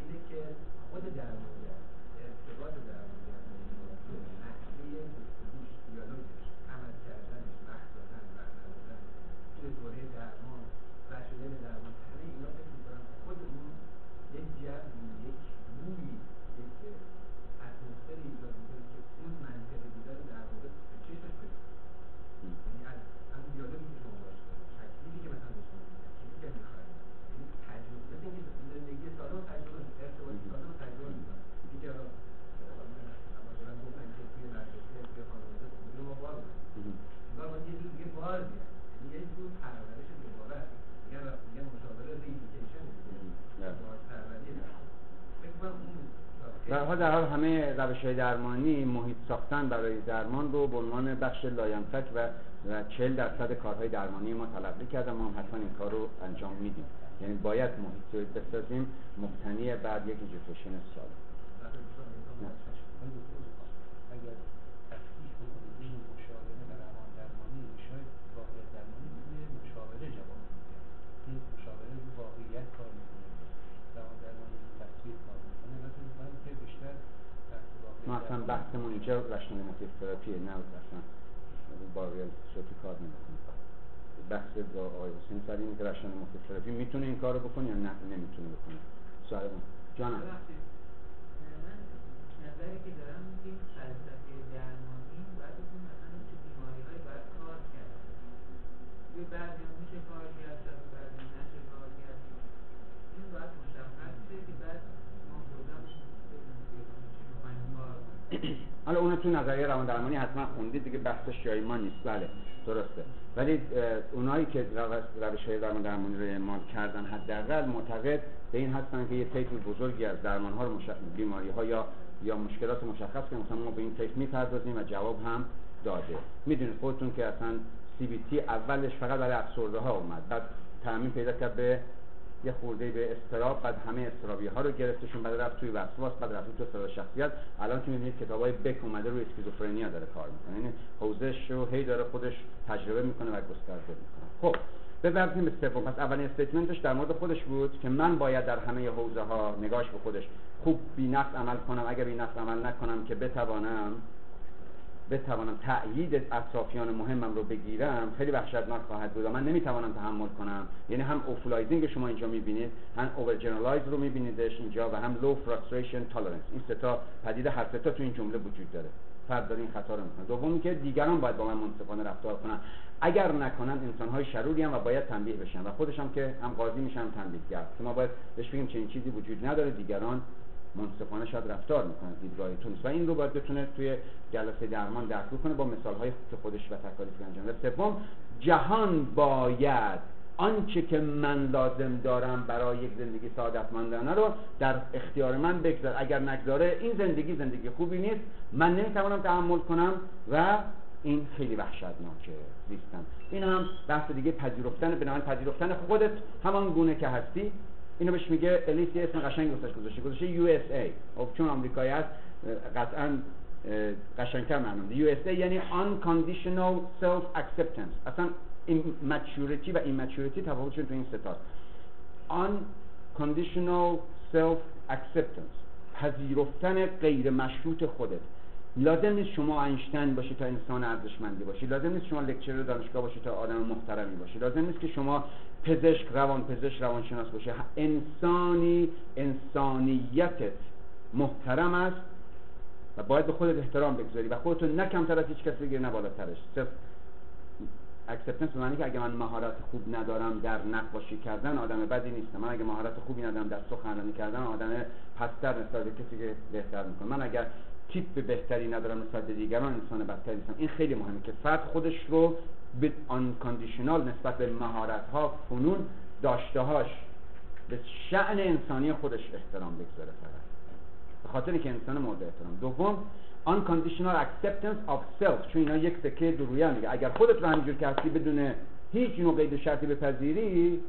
اینه که خود درمانگر ارتباط درمانگر نحوه گفتگوش دیالوگش عمل کردنش وقت دادن وقت ندادن توی دوره درمان رشدن درمان همه اینا فکر می‌کنم خود اون یک جوی یک بویی یک اتمسفری ایجاد می‌کنه که اون منطقه دیدن در واقع به چشمش برسه یعنی از هم دیالوگی که شما باش دارید تکلیفی که مثلا به شما میدن چیزی که می‌خواید یعنی تجربه مثل اینکه زندگی سالم و تجربه ارتباط سالم و تجربه می‌کنن دیگه حالا مثلا گفتن که توی مدرسه توی خانواده اونجا ما بار بودیم انگار باید یه جور دیگه بار بیاد یعنی یه جور پرورش دوباره است میگن میگن مشاوره reeducation بار پروری فکر کنم اون در حال همه روش های درمانی محیط ساختن برای درمان رو به عنوان بخش لاینفک و و 40 درصد کارهای درمانی ما تلقی کردن ما هم حتما این کار رو انجام میدیم. یعنی باید محیط رو بسازیم مبتنی بعد یک ایژوکیشن سالم اگر تفکیک بکنید بین مشاوره و روان درمانی شاید واقعیت درمانی بدون مشاوره جواب میده این مشاوره رو واقعیت کار می‌کنه روان درمانی رو تصویر کار می‌کنه و فکر می‌کنم که بیشتر بحث واقعیت ما اصلا بحثمون اینجا رشنال موتیف تراپیه نه اصلا. با ریال صوتی کار نمی‌کنه. بحث با آقای حسین سر اینه که رشنال موتیف تراپی می‌تونه این کارو بکنه یا نه نمی‌تونه بکنه. سوال من جانم نظری که دارم این فلسفه درمانی باید بتونه مثلا چه بیماری های باید کار کرد. یه بعضی هم میشه کار کرد شاید بعضی هم نشه کار کرد این باید مشخصه که بعد ما خودم بدونیم که چی می‌خوایم کار کنیم حالا اونو تو نظریه روان درمانی حتما خوندید دیگه بحثش جای ما نیست. بله درسته. ولی اونایی که روش های درمان درمانی رو اعمال کردن حداقل معتقد به این هستن که یه طیف بزرگی از درمان ها رو مشخ... بیماری ها یا یا مشکلات مشخص که مثلا ما به این طیف می‌پردازیم و جواب هم داده. می‌دونید خودتون که اصلا تی اولش فقط برای افسرده ها اومد. بعد تعمیم پیدا کرد به یه خورده به اضطراب بعد همه اضطرابی ها رو گرفتشون بعد رفت توی وسواس بعد رفت توی اختلال شخصیت. الان که می‌بینید کتاب های Beck اومده روی اسکیزوفرنیا داره کار می‌کنه. یعنی حوزش رو هی داره خودش تجربه می‌کنه و گسترده می‌کنه. خب ببریم به سوم. پس اولین statement ش در مورد خودش بود که من باید در همه حوزه ها نگاش به خودش خوب بی‌نقص عمل کنم. اگر بی‌نقص عمل نکنم که بتوانم بتوانم تأیید اطرافیان مهمم رو بگیرم خیلی وحشتناک خواهد بود من نمی‌توانم تحمل کنم. یعنی هم awfulizing شما اینجا می‌بینید هم overgeneralize رو میبینیدش اینجا و هم low frustration tolerance این سه تا پدیده هر سه تا تو این جمله وجود داره. فرد داره این خطا رو می‌کنه. دومی که دیگران باید با من منصفانه رفتار کنن. اگر نکنن انسانهای شروری هم و باید تنبیه بشن و خودش هم که هم قاضی میشن هم تنبیهگر. که ما باید بهش بگیم چنین چیزی وجود نداره دیگران منصفانه شاید رفتار می‌کنه دیدگاهتون و این رو باید بتونه توی جلسه درمان درک کنه با مثال های که خودش و تکالیفی انجام و سوم جهان باید آنچه که من لازم دارم برای یک زندگی سعادتمندانه رو در اختیار من بگذار. اگر نگذاره این زندگی زندگی خوبی نیست. من نمی‌توانم تحمل کنم و این خیلی وحشتناکه زیستن. این هم بحث دیگه پذیرفتن بنابراین پذیرفتن خودت. همان گونه که هستی اینو بهش میگه الیس یه اسم قشنگ واسش گذاشته. گذاشته یو اس ای. خب چون آمریکایی اه، قطعا قشنگتر معنی میده یو اس ای یعنی unconditional self acceptance اصلا این maturity و این maturity تفاوتشون تو این ستاست unconditional self acceptance پذیرفتن غیر مشروط خودت. لازم نیست شما اینشتین باشی تا انسان ارزشمندی باشی. لازم نیست شما لکچر دانشگاه باشی تا آدم محترمی باشی. لازم نیست که شما پزشک روان پزشک روانشناس باشی. انسانی انسانیتت محترم است و باید به خودت احترام بگذاری و خودتو نه کمتر از هیچ کس بگیری نه بالاترش. self-acceptance معنی که اگه من مهارت خوب ندارم در نقاشی کردن آدم بدی نیستم. من اگه مهارت خوبی ندارم در سخنرانی کردن آدم پست‌تر نسبت به کسی که بهتر می‌کنه من اگر تیپ بهتری ندارم نسبت به دیگران انسان بدتری نیستم این خیلی مهمه که فرد خودش رو به unconditional نسبت به مهارت ها فنون داشتهاش به شعن انسانی خودش احترام بگذاره فقط. به خاطر که انسان مورد احترام. دوم unconditional acceptance of self. چون اینا یک سکه دو رویه میگه. اگر خودت رو همینجور که هستی بدون هیچ نوع قید شرطی بپذیری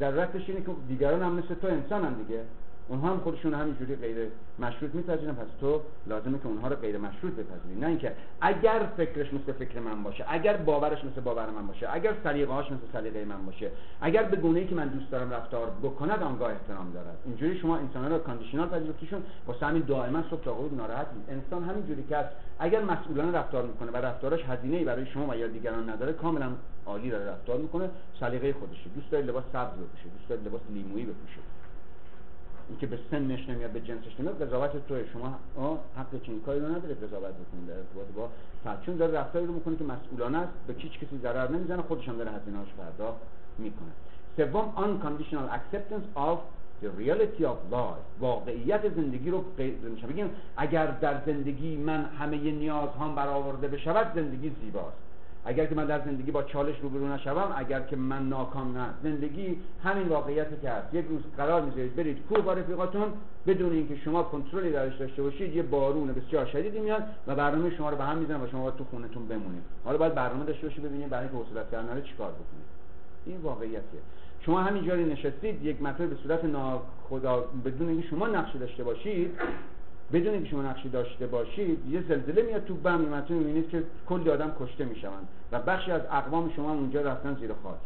ضرورتش اینه که دیگران هم مثل تو انسان هم دیگه. اونها هم خودشون همینجوری غیر مشروط میپذیرن پس تو لازمه که اونها رو غیر مشروط بپذیری. نه اینکه اگر فکرش مثل فکر من باشه اگر باورش مثل باور من باشه اگر سلیقه هاش مثل سلیقه من باشه اگر به گونه ای که من دوست دارم رفتار بکند آنگاه احترام دارد. اینجوری شما انسان رو کاندیشنال پذیرفتیشون با همین دائما صبح تا غروب ناراحت انسان همینجوری که اگر مسئولانه رفتار می‌کنه و رفتارش هزینه ای برای شما و یا دیگران نداره کاملا عالی داره رفتار می‌کنه سلیقه خودشه. دوست داره لباس سبز بپوشه دوست داره لباس لیمویی بپوشه. اینکه به سنش نمیاد به جنسش نمیاد قضاوت توی شما حق چنین کاری رو نداره قضاوت بکنید. در ارتباط با فرد داره رفتاری رو می‌کنه که مسئولانه است به هیچ کسی ضرر نمی‌زنه خودش هم داره هزینه‌اش پرداخت می‌کنه. سوم unconditional acceptance of the reality of life. واقعیت زندگی رو بگیم اگر در زندگی من همه نیازهام برآورده بشود زندگی زیباست. اگر که من در زندگی با چالش روبرو نشوم اگر که من ناکام نه زندگی همین واقعیتی که هست. یک روز قرار می‌ذارید برید کوه با رفیقاتون بدون اینکه شما کنترلی درش داشته باشید یه بارون بسیار شدیدی میاد و برنامه شما رو به هم می‌زنه و شما تو خونتون بمونید. حالا باید برنامه داشته باشید ببینید برای اینکه حوصلت کردن چیکار بکنید. این واقعیتیه. شما همینجوری نشستید یک مطلب به صورت ناخدا بدون اینکه شما نقش داشته باشید بدون اینکه شما نقشی داشته باشید یه زلزله میاد تو بم میمتون می‌بینید که کلی آدم کشته می‌شوند و بخشی از اقوام شما اونجا رفتن زیر خاک.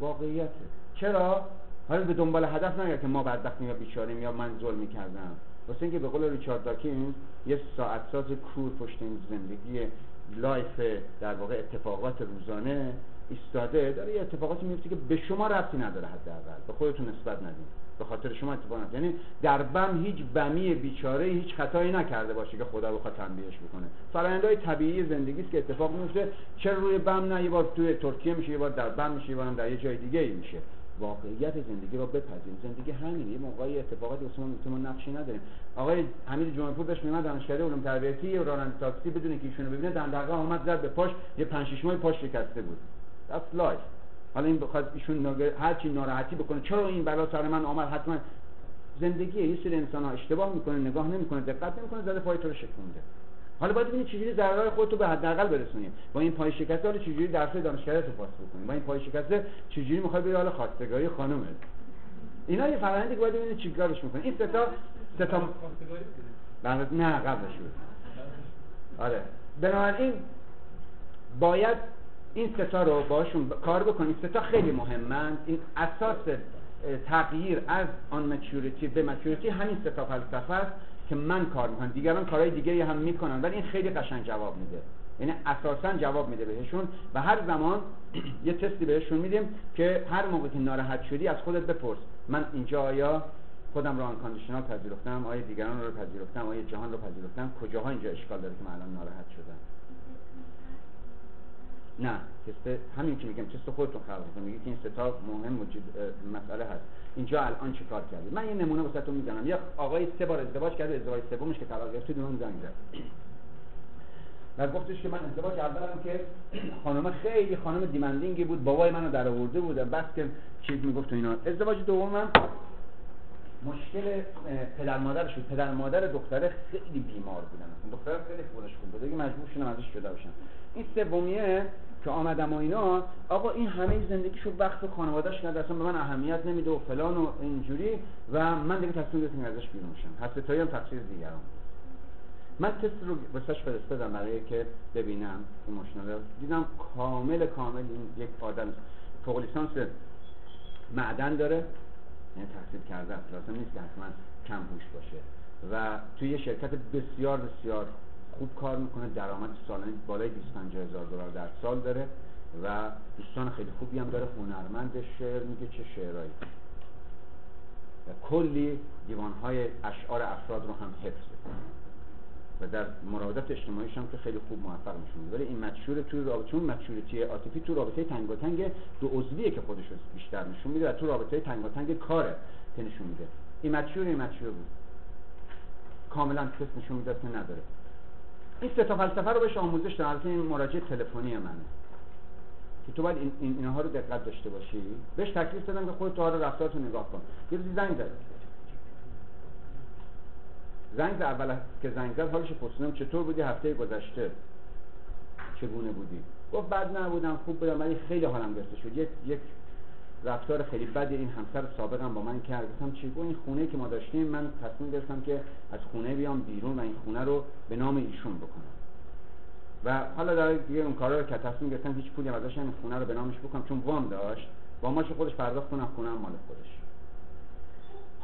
واقعیته. چرا؟ حالا به دنبال هدف نگرد که ما بدبختیم یا بیچاریم یا من ظلم می‌کردم. واسه اینکه به قول ریچارد داکینز یه ساعت ساز کور پشت این زندگی life در واقع اتفاقات روزانه ایستاده داره یه اتفاقاتی میفته که به شما ربطی نداره حداقل. به خودتون نسبت ندید به خاطر شما اتفاق نیفته یعنی در بم هیچ بمی بیچاره هیچ خطایی نکرده باشه که خدا بخواد تنبیهش بکنه. فرآیندهای طبیعی زندگی است که اتفاق میفته چرا روی بم نه؟ یه بار توی ترکیه میشه یه بار در بم میشه یه در یه جای دیگه ای میشه. واقعیت زندگی رو بپذیریم. زندگی همینه. یه موقعی اتفاقاتی واسه ما ما نقشی نداریم. آقای حمید جمعه‌پور داشت میومد دانشکده علوم تربیتی راننده تاکسی بدون که ایشونو ببینه دغدغه اومد زد به پاش یه 5 6 ماه پاش شکسته بود. Life. حالا این بخواد ایشون هر چی ناراحتی بکنه. چرا این بلا سر من آمد؟ حتما زندگی یه سری انسان ها اشتباه می‌کنه نگاه نمی‌کنه دقت نمی‌کنه زده پای تو رو شکونده. حالا باید ببینید چجوری ضررهای خودتو به حداقل برسونید با این پای شکسته حالا چجوری درس دانشگاهی تو پاس بکنید با این پای شکسته چجوری می‌خوای بری حالا خواستگاری خانومه اینا یه فرآیندی که باید ببینید چیکارش می‌کنه. این سه تا سه تا نه قبلش بود. آره. بنابراین باید این ستا رو باشون کار بکنید ستا خیلی مهمند این اساس تغییر از آن مچوریتی به مچوریتی همین ستا فلسفه است که من کار می‌کنم. دیگران کارهای دیگری هم می‌کنن. ولی این خیلی قشنگ جواب میده. یعنی اساسا جواب میده بهشون و هر زمان یه تستی بهشون میدیم که هر موقع که ناراحت شدی از خودت بپرس. من اینجا آیا خودم رو آن کاندیشنال پذیرفتم؟ آیا دیگران رو پذیرفتم؟ آیا جهان رو پذیرفتم؟ کجاها اینجا اشکال داره که من الان ناراحت شدم؟ نه تست همین که میگم تست خودتون خلق کنید. میگه که این ستا مهم موجود مسئله هست. اینجا الان چی کار کردی؟ من یه نمونه واسهتون می‌زنم. یه آقای سه بار ازدواج کرده ازدواج سومش که طلاق گرفت من زنگ زد. و گفتش که من ازدواج اولم که خانم خیلی خانم دیمندینگی بود بابای منو در آورده بود بس که چیز می‌گفت اینا. ازدواج دومم مشکل پدر مادرش بود. پدر مادر دختره خیلی بیمار بودن. دختره خیلی خودش خوب بود. دیگه مجبور شدم ازش جدا بشن این سومیه که آمدم و اینا آقا این همه زندگیشو وقت خانوادهش نداره اصلا به من اهمیت نمیده و فلان و اینجوری و من دیگه تصمیم گرفتم ازش بیرون شم هست تایی هم تقصیر دیگران من تست رو واسش فرستادم برای که ببینم رو. دیدم کامل کامل این یک آدم فوق معدن داره یعنی تحصیل کرده است لازم نیست که حتما کم هوش باشه. و توی یه شرکت بسیار بسیار خوب کار می‌کنه درآمد سالانه بالای 25 هزار دلار در سال داره و دوستان خیلی خوبی هم داره هنرمند شعر میگه چه شعرهایی. و کلی دیوانهای اشعار افراد رو هم حفظ و در مراودات اجتماعیش هم که خیلی خوب موفق میشون ولی این مچور تو رابطه چون مچورتی عاطفی تو رابطه تنگاتنگ دو عضویه که خودش بیشتر نشون میده و تو رابطه تنگاتنگ کاره که نشون میده. این مچور این مچور بود. کاملا تست نشون میده که نداره. این سه تا فلسفه رو بهش آموزش دادم البته این مراجعه تلفنی منه. که تو باید این اینها رو دقت داشته باشی. بهش تکلیف دادم که خودت تو رو رفتارتو نگاه کن. یه روزی زنگ زد. زنگ زد. اول که زنگ زد حالش پرسیدم چطور بودی؟ هفته گذشته. چگونه بودی؟ گفت بد نبودم. خوب بودم. ولی خیلی حالم گرفته شد. یک یک رفتار خیلی بدی این همسر سابقم با من کرد. گفتم چی؟ این خونه که ما داشتیم من تصمیم گرفتم که از خونه بیام بیرون و این خونه رو به نام ایشون بکنم. و حالا در دیگه اون کارا رو که تصمیم گرفتم هیچ پولی ازش این خونه رو به نامش بکنم. چون وام داشت. واماش خودش پرداخت کنم خونه مال خودش.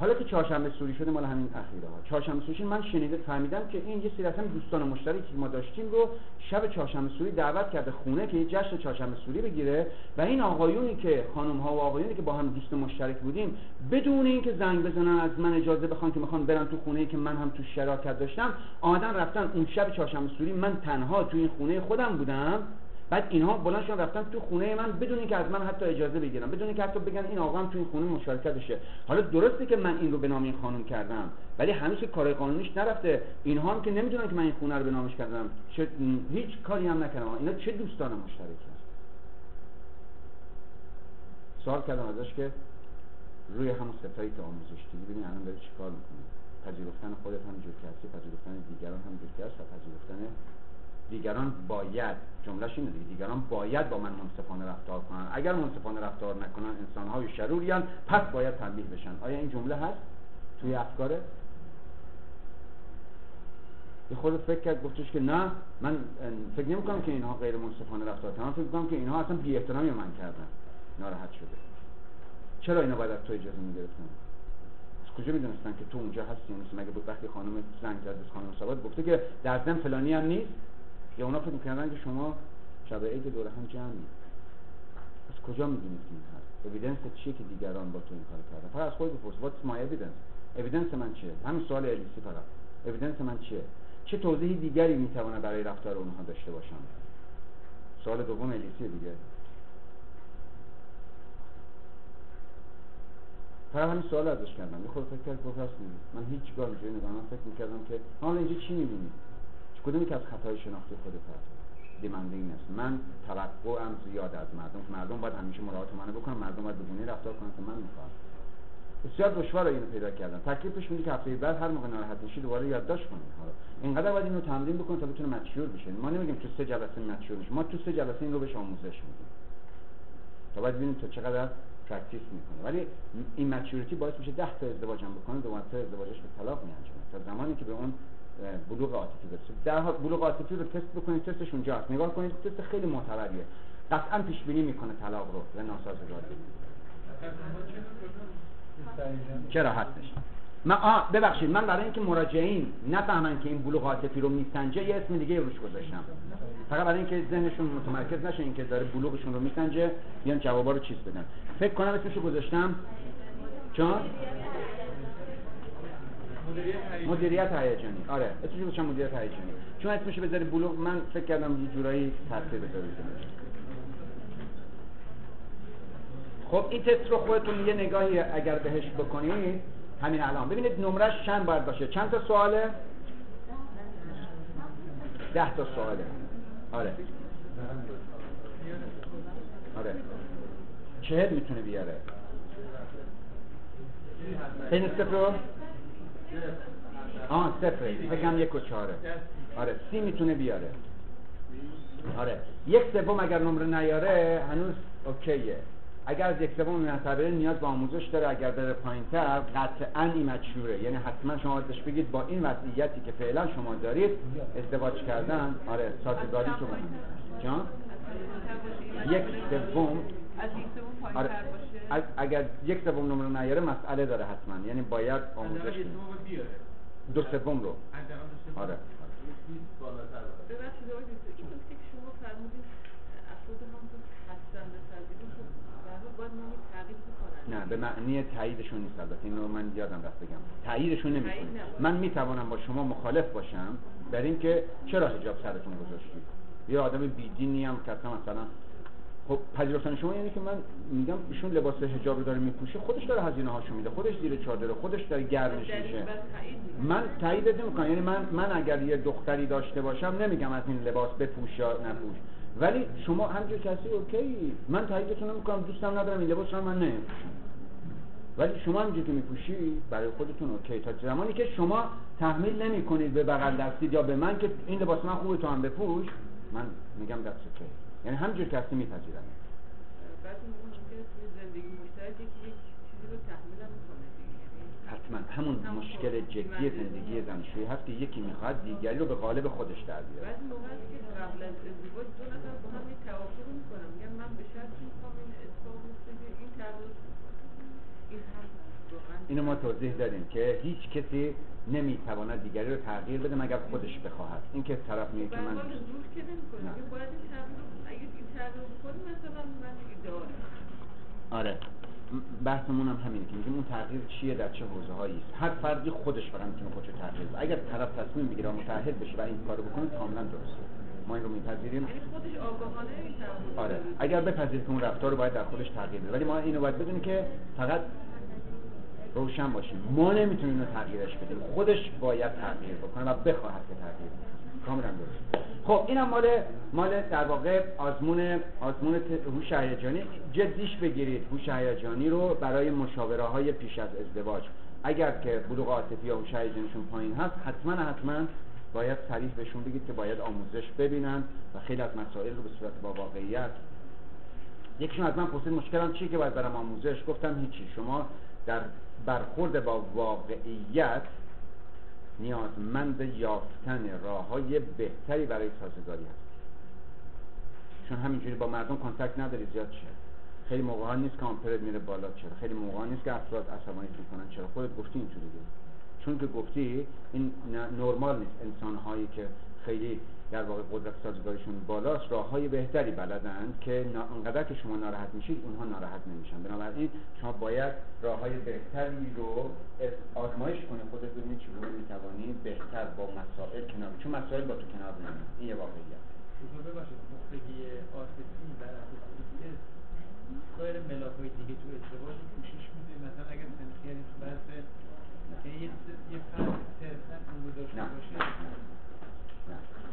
حالا که چهارشنبه سوری شده مال همین اخیره ها. چهارشنبه سوری من شنیده فهمیدم که این یه سری اصلا دوستان مشترکی که ما داشتیم رو شب چهارشنبه سوری دعوت کرده خونه که یه جشن چهارشنبه سوری بگیره و این آقایونی که خانم ها و آقایونی که با هم دوست مشترک بودیم بدون اینکه زنگ بزنن از من اجازه بخوان که می‌خوان برن تو خونه که من هم تو شراکت داشتم آمدن رفتن اون شب چهارشنبه سوری من تنها تو این خونه خودم بودم. بعد اینها بلند شدن رفتن تو خونه من بدون اینکه از من حتی اجازه بگیرن. بدون اینکه حتی بگن این آقا هم تو این خونه مشارکت داشته حالا درسته که من این رو به نام این خانم کردم ولی همیشه کار قانونیش نرفته. اینها هم که نمی‌دونن که من این خونه رو به نامش کردم. چه هیچ کاری هم نکردم. اینا چه دوستان مشترکی سوال کردم ازش که روی همون ستایی که آموزش دیدی ببین الان داری چیکار می‌کنی؟ پذیرفتن خودت هم که پذیرفتن دیگران هم که و پذیرفتن دیگران باید جملهش اینه دیگه دیگران باید با من منصفانه رفتار کنن. اگر منصفانه رفتار نکنن انسان های شروریان پس باید تنبیه بشن. آیا این جمله هست توی افکاره یه خود فکر کرد گفتش که نه. من فکر نمی کنم که اینها غیر منصفانه رفتار کنن. فکر کنم که اینها اصلا بی احترامی من کردن. ناراحت شده. چرا اینا باید از تو اجازه از کجا می‌دونستن که تو اونجا هستی؟ مثل مگه بود وقتی خانم زنگ زد خانم ثابت گفته که در ضمن فلانی هم نیست. یا اونا فکر می‌کردن که شما شب عید دور هم جمعی. از کجا می‌دونید که این هست اویدنس چیه که دیگران با تو این کار کردن؟ فقط از خود بپرس. What's my evidence? اویدنس من چیه؟ همین سوال الیسی فقط. اویدنس من چیه؟ چه توضیح دیگری می‌تونه برای رفتار اونها داشته باشم؟ سوال دوم الیسی دیگه. فقط همین سوال ازش کردم. یه خود فکر کرد گفت من هیچ اینجوری نگاه من فکر می‌کردم که حالا اینجا چی می‌بینی؟ کدومی که از خطای شناختی خودت هست؟ دیمندینگ نیست. من توقعم زیاد از مردم مردم باید همیشه مراعات منو بکنن مردم باید بگونه رفتار کنن که من می‌خوام. بسیار دشوار اینو پیدا کردن. تکلیفش میگه که هفته بعد هر موقع ناراحت میشی دوباره یادداشت کنید حالا اینقدر باید اینو تمرین بکنید تا بتونه مچور بشه ما نمیگیم تو سه جلسه مچور بشه ما تو سه جلسه این رو بهش آموزش میدیم. تا باید ببینیم تو چقدر practice می‌کنه ولی این maturity باعث میشه 10 تا ازدواج هم بکنه دو تا ازدواجش به طلاق میانجامه. تا زمانی که به اون بلوغ عاطفی برسید در حال بلوغ عاطفی رو تست بکنید تستش اونجاست نگاه کنید تست خیلی معتبریه. قطعا پیش بینی می‌کنه طلاق رو و ناسازگاری چرا هستش من آه ببخشید من برای اینکه مراجعین نفهمن که این بلوغ عاطفی رو میسنجه یه اسم دیگه روش گذاشتم. فقط برای اینکه ذهنشون متمرکز نشه اینکه داره بلوغشون رو میسنجه بیان جوابا رو چیز بدن. فکر کنم اسمشو گذاشتم. چون؟ مدیریت هیجانی. آره. اسمش رو چند مدیریت هیجانی. چون اسمش بذاری بلوغ من فکر کردم یه جورایی تاثیر بذاره خب این تست رو خودتون یه نگاهی اگر بهش بکنید همین الان. ببینید نمرش چند باید باشه؟ چند تا سواله؟ ده تا سواله. آره. آره. چهل می‌تونه بیاره. این صفر آه صفره فکرم یک و چهاره. آره سی می‌تونه بیاره. آره. یک سوم اگر نمره نیاره هنوز اوکیه. اگر از یک سوم نتبره نیاز به آموزش داره. اگر بره پایین تر قطعا این مچوره یعنی حتما شما بهش بگید با این وضعیتی که فعلا شما دارید ازدواج کردن. آره سازگاری تو. جان؟ یک سوم. آره. اگر یک سوم نمره نیاره مسئله داره حتما. یعنی باید آموزش دو سوم رو. آره. نه به معنی تاییدشون نیست البته. اینو من یادم رفت بگم. تاییدشون نمی‌کنه من می‌توانم با شما مخالف باشم داریم که چرا حجاب سرتون گذاشتید یه آدم بیدینی هم که اصلا مثلا خب پذیرفتن شما یعنی که من میگم ایشون لباس حجاب رو داره میپوشه خودش داره هزینه هاشو میده خودش زیر چادره خودش داره گرمش میشه. من تایید نمی‌کنم یعنی من من اگر یه دختری داشته باشم نمیگم از این لباس بپوش یا نپوش. ولی شما همجور کسی اوکی من تاییدتون نمی‌کنم دوستم ندارم این لباس رو من نمیپوشم. ولی شما همینجور که میپوشی برای خودتون okay. تا زمانی که شما تحمیل نمی کنید به بغل دستید یا به من که این لباس من خوبه تو هم بپوش من میگم دست okay یعنی همینجور که هستی میپذیرم بعضی موقع ممکنه توی زندگی مشترک یک چیزی رو تحمیل هم می‌کنه دیگه یعنی حتما. همون مشکل خب، جدی زندگی. زناشویی هست که یکی می‌خواد دیگری رو به قالب خودش در بیاره. بعضی موقع هست که قبل از ازدواج دو نفر با هم توافق می‌کنن. میگن من به شرطی می‌خوام این اتفاق بیفته که این تغییر این هم واقعا اینو ما توضیح داریم که هیچ کسی نمی‌تواند دیگری رو تغییر بده مگر خودش بخواهد. این که طرف میگه که من آره. بحثمون هم همینه که میگیم اون تغییر چیه؟ در چه حوزه هایی است؟ هر فردی خودش فقط می‌تونه خودش تغییر بده. اگر طرف تصمیم بگیره و متعهد بشه و این کارو بکنه کاملا درسته. ما این رو میپذیریم. یعنی خودش آگاهانه آره. اگر بپذیرید که اون رفتار رو باید در خودش تغییر بده. ولی ما اینو باید بدونیم که فقط روشن باشیم. ما نمی‌تونیم اینو تغییرش بدیم. خودش باید تغییر بکنه و بخواهد که تغییر کاملا درست. خب اینم مال مال در واقع آزمون آزمون هوش هیجانی. جدیش بگیرید. هوش هیجانی رو برای مشاوره های پیش از ازدواج. اگر که بلوغ عاطفی یا هوش هیجانیشون پایین هست حتما حتما باید صریح بهشون بگید که باید آموزش ببینن و خیلی از مسائل رو به صورت با واقعیت یکیشون از من پرسید مشکلم چیه که باید برم آموزش؟ گفتم هیچی. شما در برخورد با واقعیت نیازمند یافتن راه های بهتری برای سازگاری هست. چون همینجوری با مردم کنتکت نداری زیاد چیه خیلی موقع ها نیست که آمپرت میره بالا چرا خیلی موقع ها نیست که افراد عصبانی می‌کنن چرا خودت گفتی اینجوری. چون که گفتی این نرمال نیست. انسان هایی که خیلی در واقع قدرت سازگاریشون بالاست راه های بهتری بلدند که انقدر که شما ناراحت میشید اونها ناراحت نمیشن. بنابراین شما باید راه های بهتری رو آزمایش کنید خودت ببینید چگونه می‌توانی بهتر با مسائل کنار چون مسائل با تو کنار نمیان این یه واقعیت. ببخشید پختگی و عاطفی سایر ملاک‌های دیگه تو ازدواج رو پوشش میده مثلا اگر تنخیلی تو بحث یه فرد صرفا اون. باشه.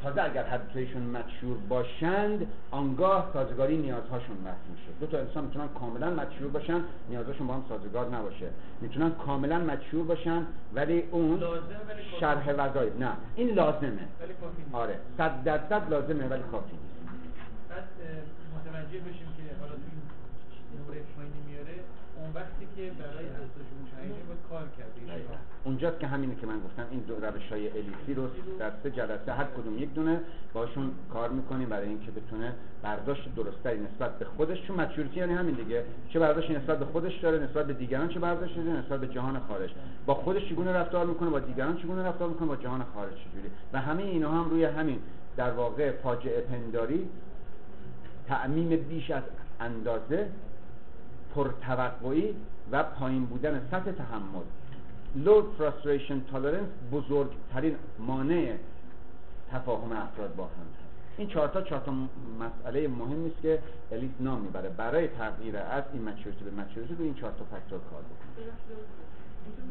تازه اگر هر دوتایشون مدشور باشند آنگاه سازگاری نیازهاشون بحث میشه. دو تا انسان می‌تونن کاملا مدشور باشن نیازهاشون با هم سازگار نباشه. می‌تونن کاملا مدشور باشن ولی اون شرح وظایف. نه این لازمه. ولی آره صد درصد لازمه ولی کافی نیست. بعد متوجه بشیم که حالا تو این نمره میاره. اون وقتی که برای افزایش مشاهده باید کار کرده دقیقاً. اونجاست که همینه که من گفتم این دو روش های الیسی رو در سه جلسه هر کدوم یک دونه باشون کار می‌کنیم برای اینکه بتونه برداشت درستری نسبت به خودش چون مچورتی یعنی همین دیگه. چه برداشتی نسبت به خودش داره نسبت به دیگران چه برداشتی داره نسبت به جهان خارج. با خودش چگونه رفتار می‌کنه با دیگران چگونه رفتار می‌کنه با جهان خارج چجوری؟ و همه اینا هم روی همین در واقع فاجعه پنداری تعمیم بیش از اندازه پرتوقعی و پایین بودن سطح تحمل. Low frustration tolerance بزرگترین مانع تفاهم افراد با هم هست. این چهار تا چهار تا مسئله مهمی است که الیس نام می‌بره. برای تغییر از این مچورتی به مچورتی رو این چهار تا فاکتور کار بکنه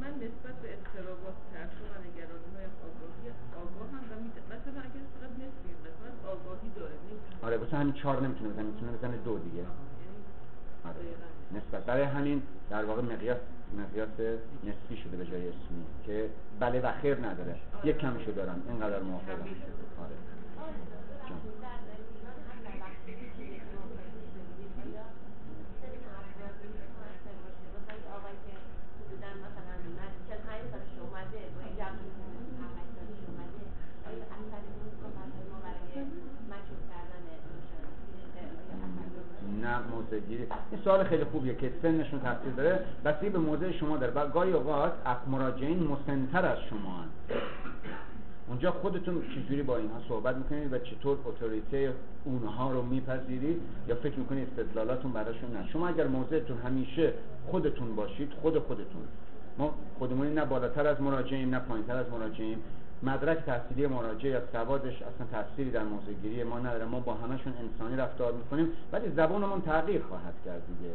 من نسبت به اضطرابات ترس و نگرانی های آگاهی آگاه هم و مثلا اگر فقط نسبی مثلا آگاهی داره. آره واسه همین چهار نمی‌تونه بزنه می‌تونه بزنه دو دیگه. آره. نسبت برای همین در واقع مقیاس مقیاس نسبی شده به جای اسمی که بله و خیر نداره. یک کمشو دارم. اینقدر موافقم. آره جان. نه موضع گیری این سوال خیلی خوبیه که سنشون تاثیر داره. بستگی به موضع شما داره و گاهی اوقات مراجعین مسنتر از شما هن. اونجا خودتون چجوری با اینها صحبت می‌کنید و چطور اتوریته اونها رو میپذیرید یا فکر می‌کنید استدلالاتون براشون نه؟ شما اگر موضعتون همیشه خودتون باشید خود خودتون. ما خودمونی نه بالاتر از مراجعیم نه پایینتر از مراجعیم. مدرک تحصیلی مراجع یا سوادش اصلا تأثیری در موضوع گیری ما نداره. ما با همشون انسانی رفتار می‌کنیم ولی زبانمون تغییر خواهد کرد دیگه.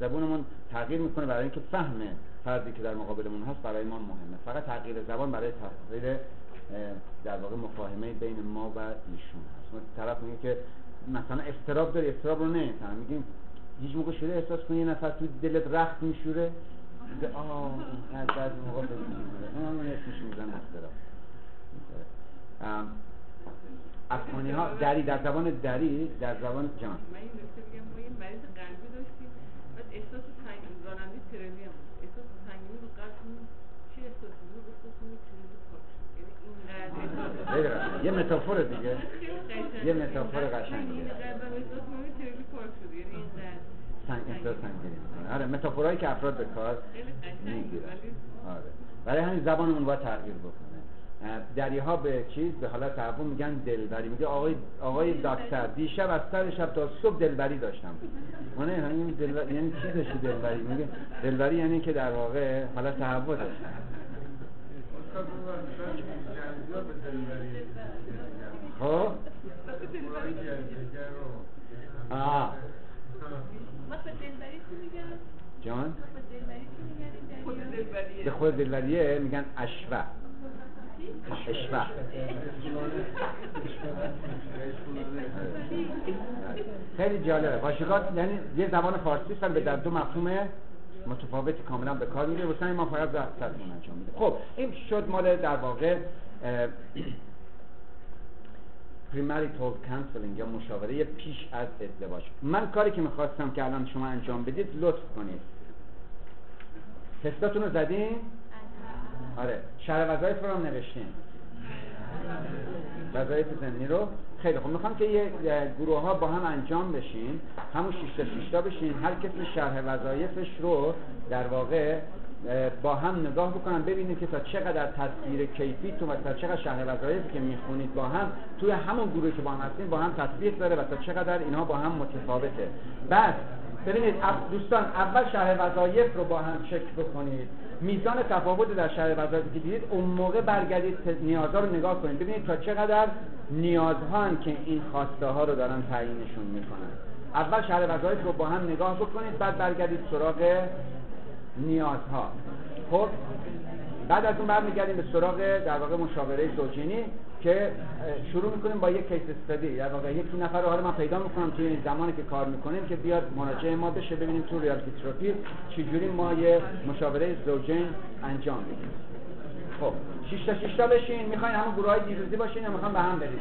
زبانمون تغییر می‌کنه برای اینکه فهم فردی که در مقابلمون هست برای ما مهمه. فقط تغییر زبان برای تغییر در واقع مفاهمه بین ما و ایشون هست. ما طرف میگه که مثلا استراب داری استراب رو نمیفهم میگیم هیچ موقع شده احساس کنی یه نفر تو دلت رخت میشوره؟ آه از بعضی موقع من اسمش می‌زنم استراب افغانی ها دری در زبان دری در زبان جان. من این نکته بگم ما یه مریض قلبی داشتیم بعد احساس تنگی راننده ترلی هم بود. احساس تنگی رو قلب چی احساسی؟ بود احساس کنید ترلی پاک یعنی اینقدر. یه متافور دیگه. یه متافور. تنگی شد. یعنی سنگ احساس سنگینی. می‌کنه. آره متافورایی که افراد به کار می‌گیرن. ولی آره. برای همین زبانمون باید تغییر بکنه. اه، دریها به چیز به حالت تعبون میگن دلبری. میگه آقای آقای دکتر دیشب از سر شب تا صبح دلبری داشتم. ما نه همین دلبری یعنی چی داشتی دلبری؟ میگه دلبری یعنی که در واقع حالت تهوع دلبری خب؟ آه؟ جان؟ به خود دلبریه میگن اشوه. خیلی جالبه. واشگات یعنی یه زبان فارسی ولی به در دو مفهوم متفاوتی کاملا به کار میره. واسه ما فقط صدمون انجام میده خب این شد مال در واقع premarital counseling یا مشاوره پیش از ازدواج. من کاری که می‌خواستم که الان شما انجام بدید لطف کنید. تستاتون رو زدین؟ آره. شرح وظایف رو هم نوشتین. وظایف زمینی رو. خیلی خب می‌خوام که یه گروه ها با هم انجام بشین. همون شیشتا شیشتا بشین. هر کسی شرح وظایفش رو در واقع با هم نگاه بکنن ببینید که تا چقدر تصویر کیفیتون و تا چقدر شرح وظایفی که می‌خونید با هم توی همون گروهی که با هم هستین با هم تطبیق داره و تا چقدر اینها با هم متفاوته. بعد ببینید دوستان اول شرح وظایف رو با هم چک بکنید. میزان تفاوت در شرح وظایفی که دیدید اون موقع برگردید نیازها رو نگاه کنید. ببینید تا چقدر نیازها که این خواسته ها رو دارن تعیینشون می‌کنن. اول شرح وظایف رو با هم نگاه بکنید بعد برگردید سراغ نیازها. خب؟ بعد از اون برمیگردیم به سراغ در واقع مشاوره زوجینی. که شروع می‌کنیم با یک کیس استادی در واقع یکی نفر رو حالا من پیدا می‌کنم توی این زمانی که کار می‌کنیم که بیاد مراجعه ما بشه ببینیم تو ریالتی تراپی چجوری ما یه مشاوره زوجین انجام بدیم. خب شیشتا شیشتا بشین. می‌خواین همون گروه های دیروزی باشین یا می‌خواین به هم بریزین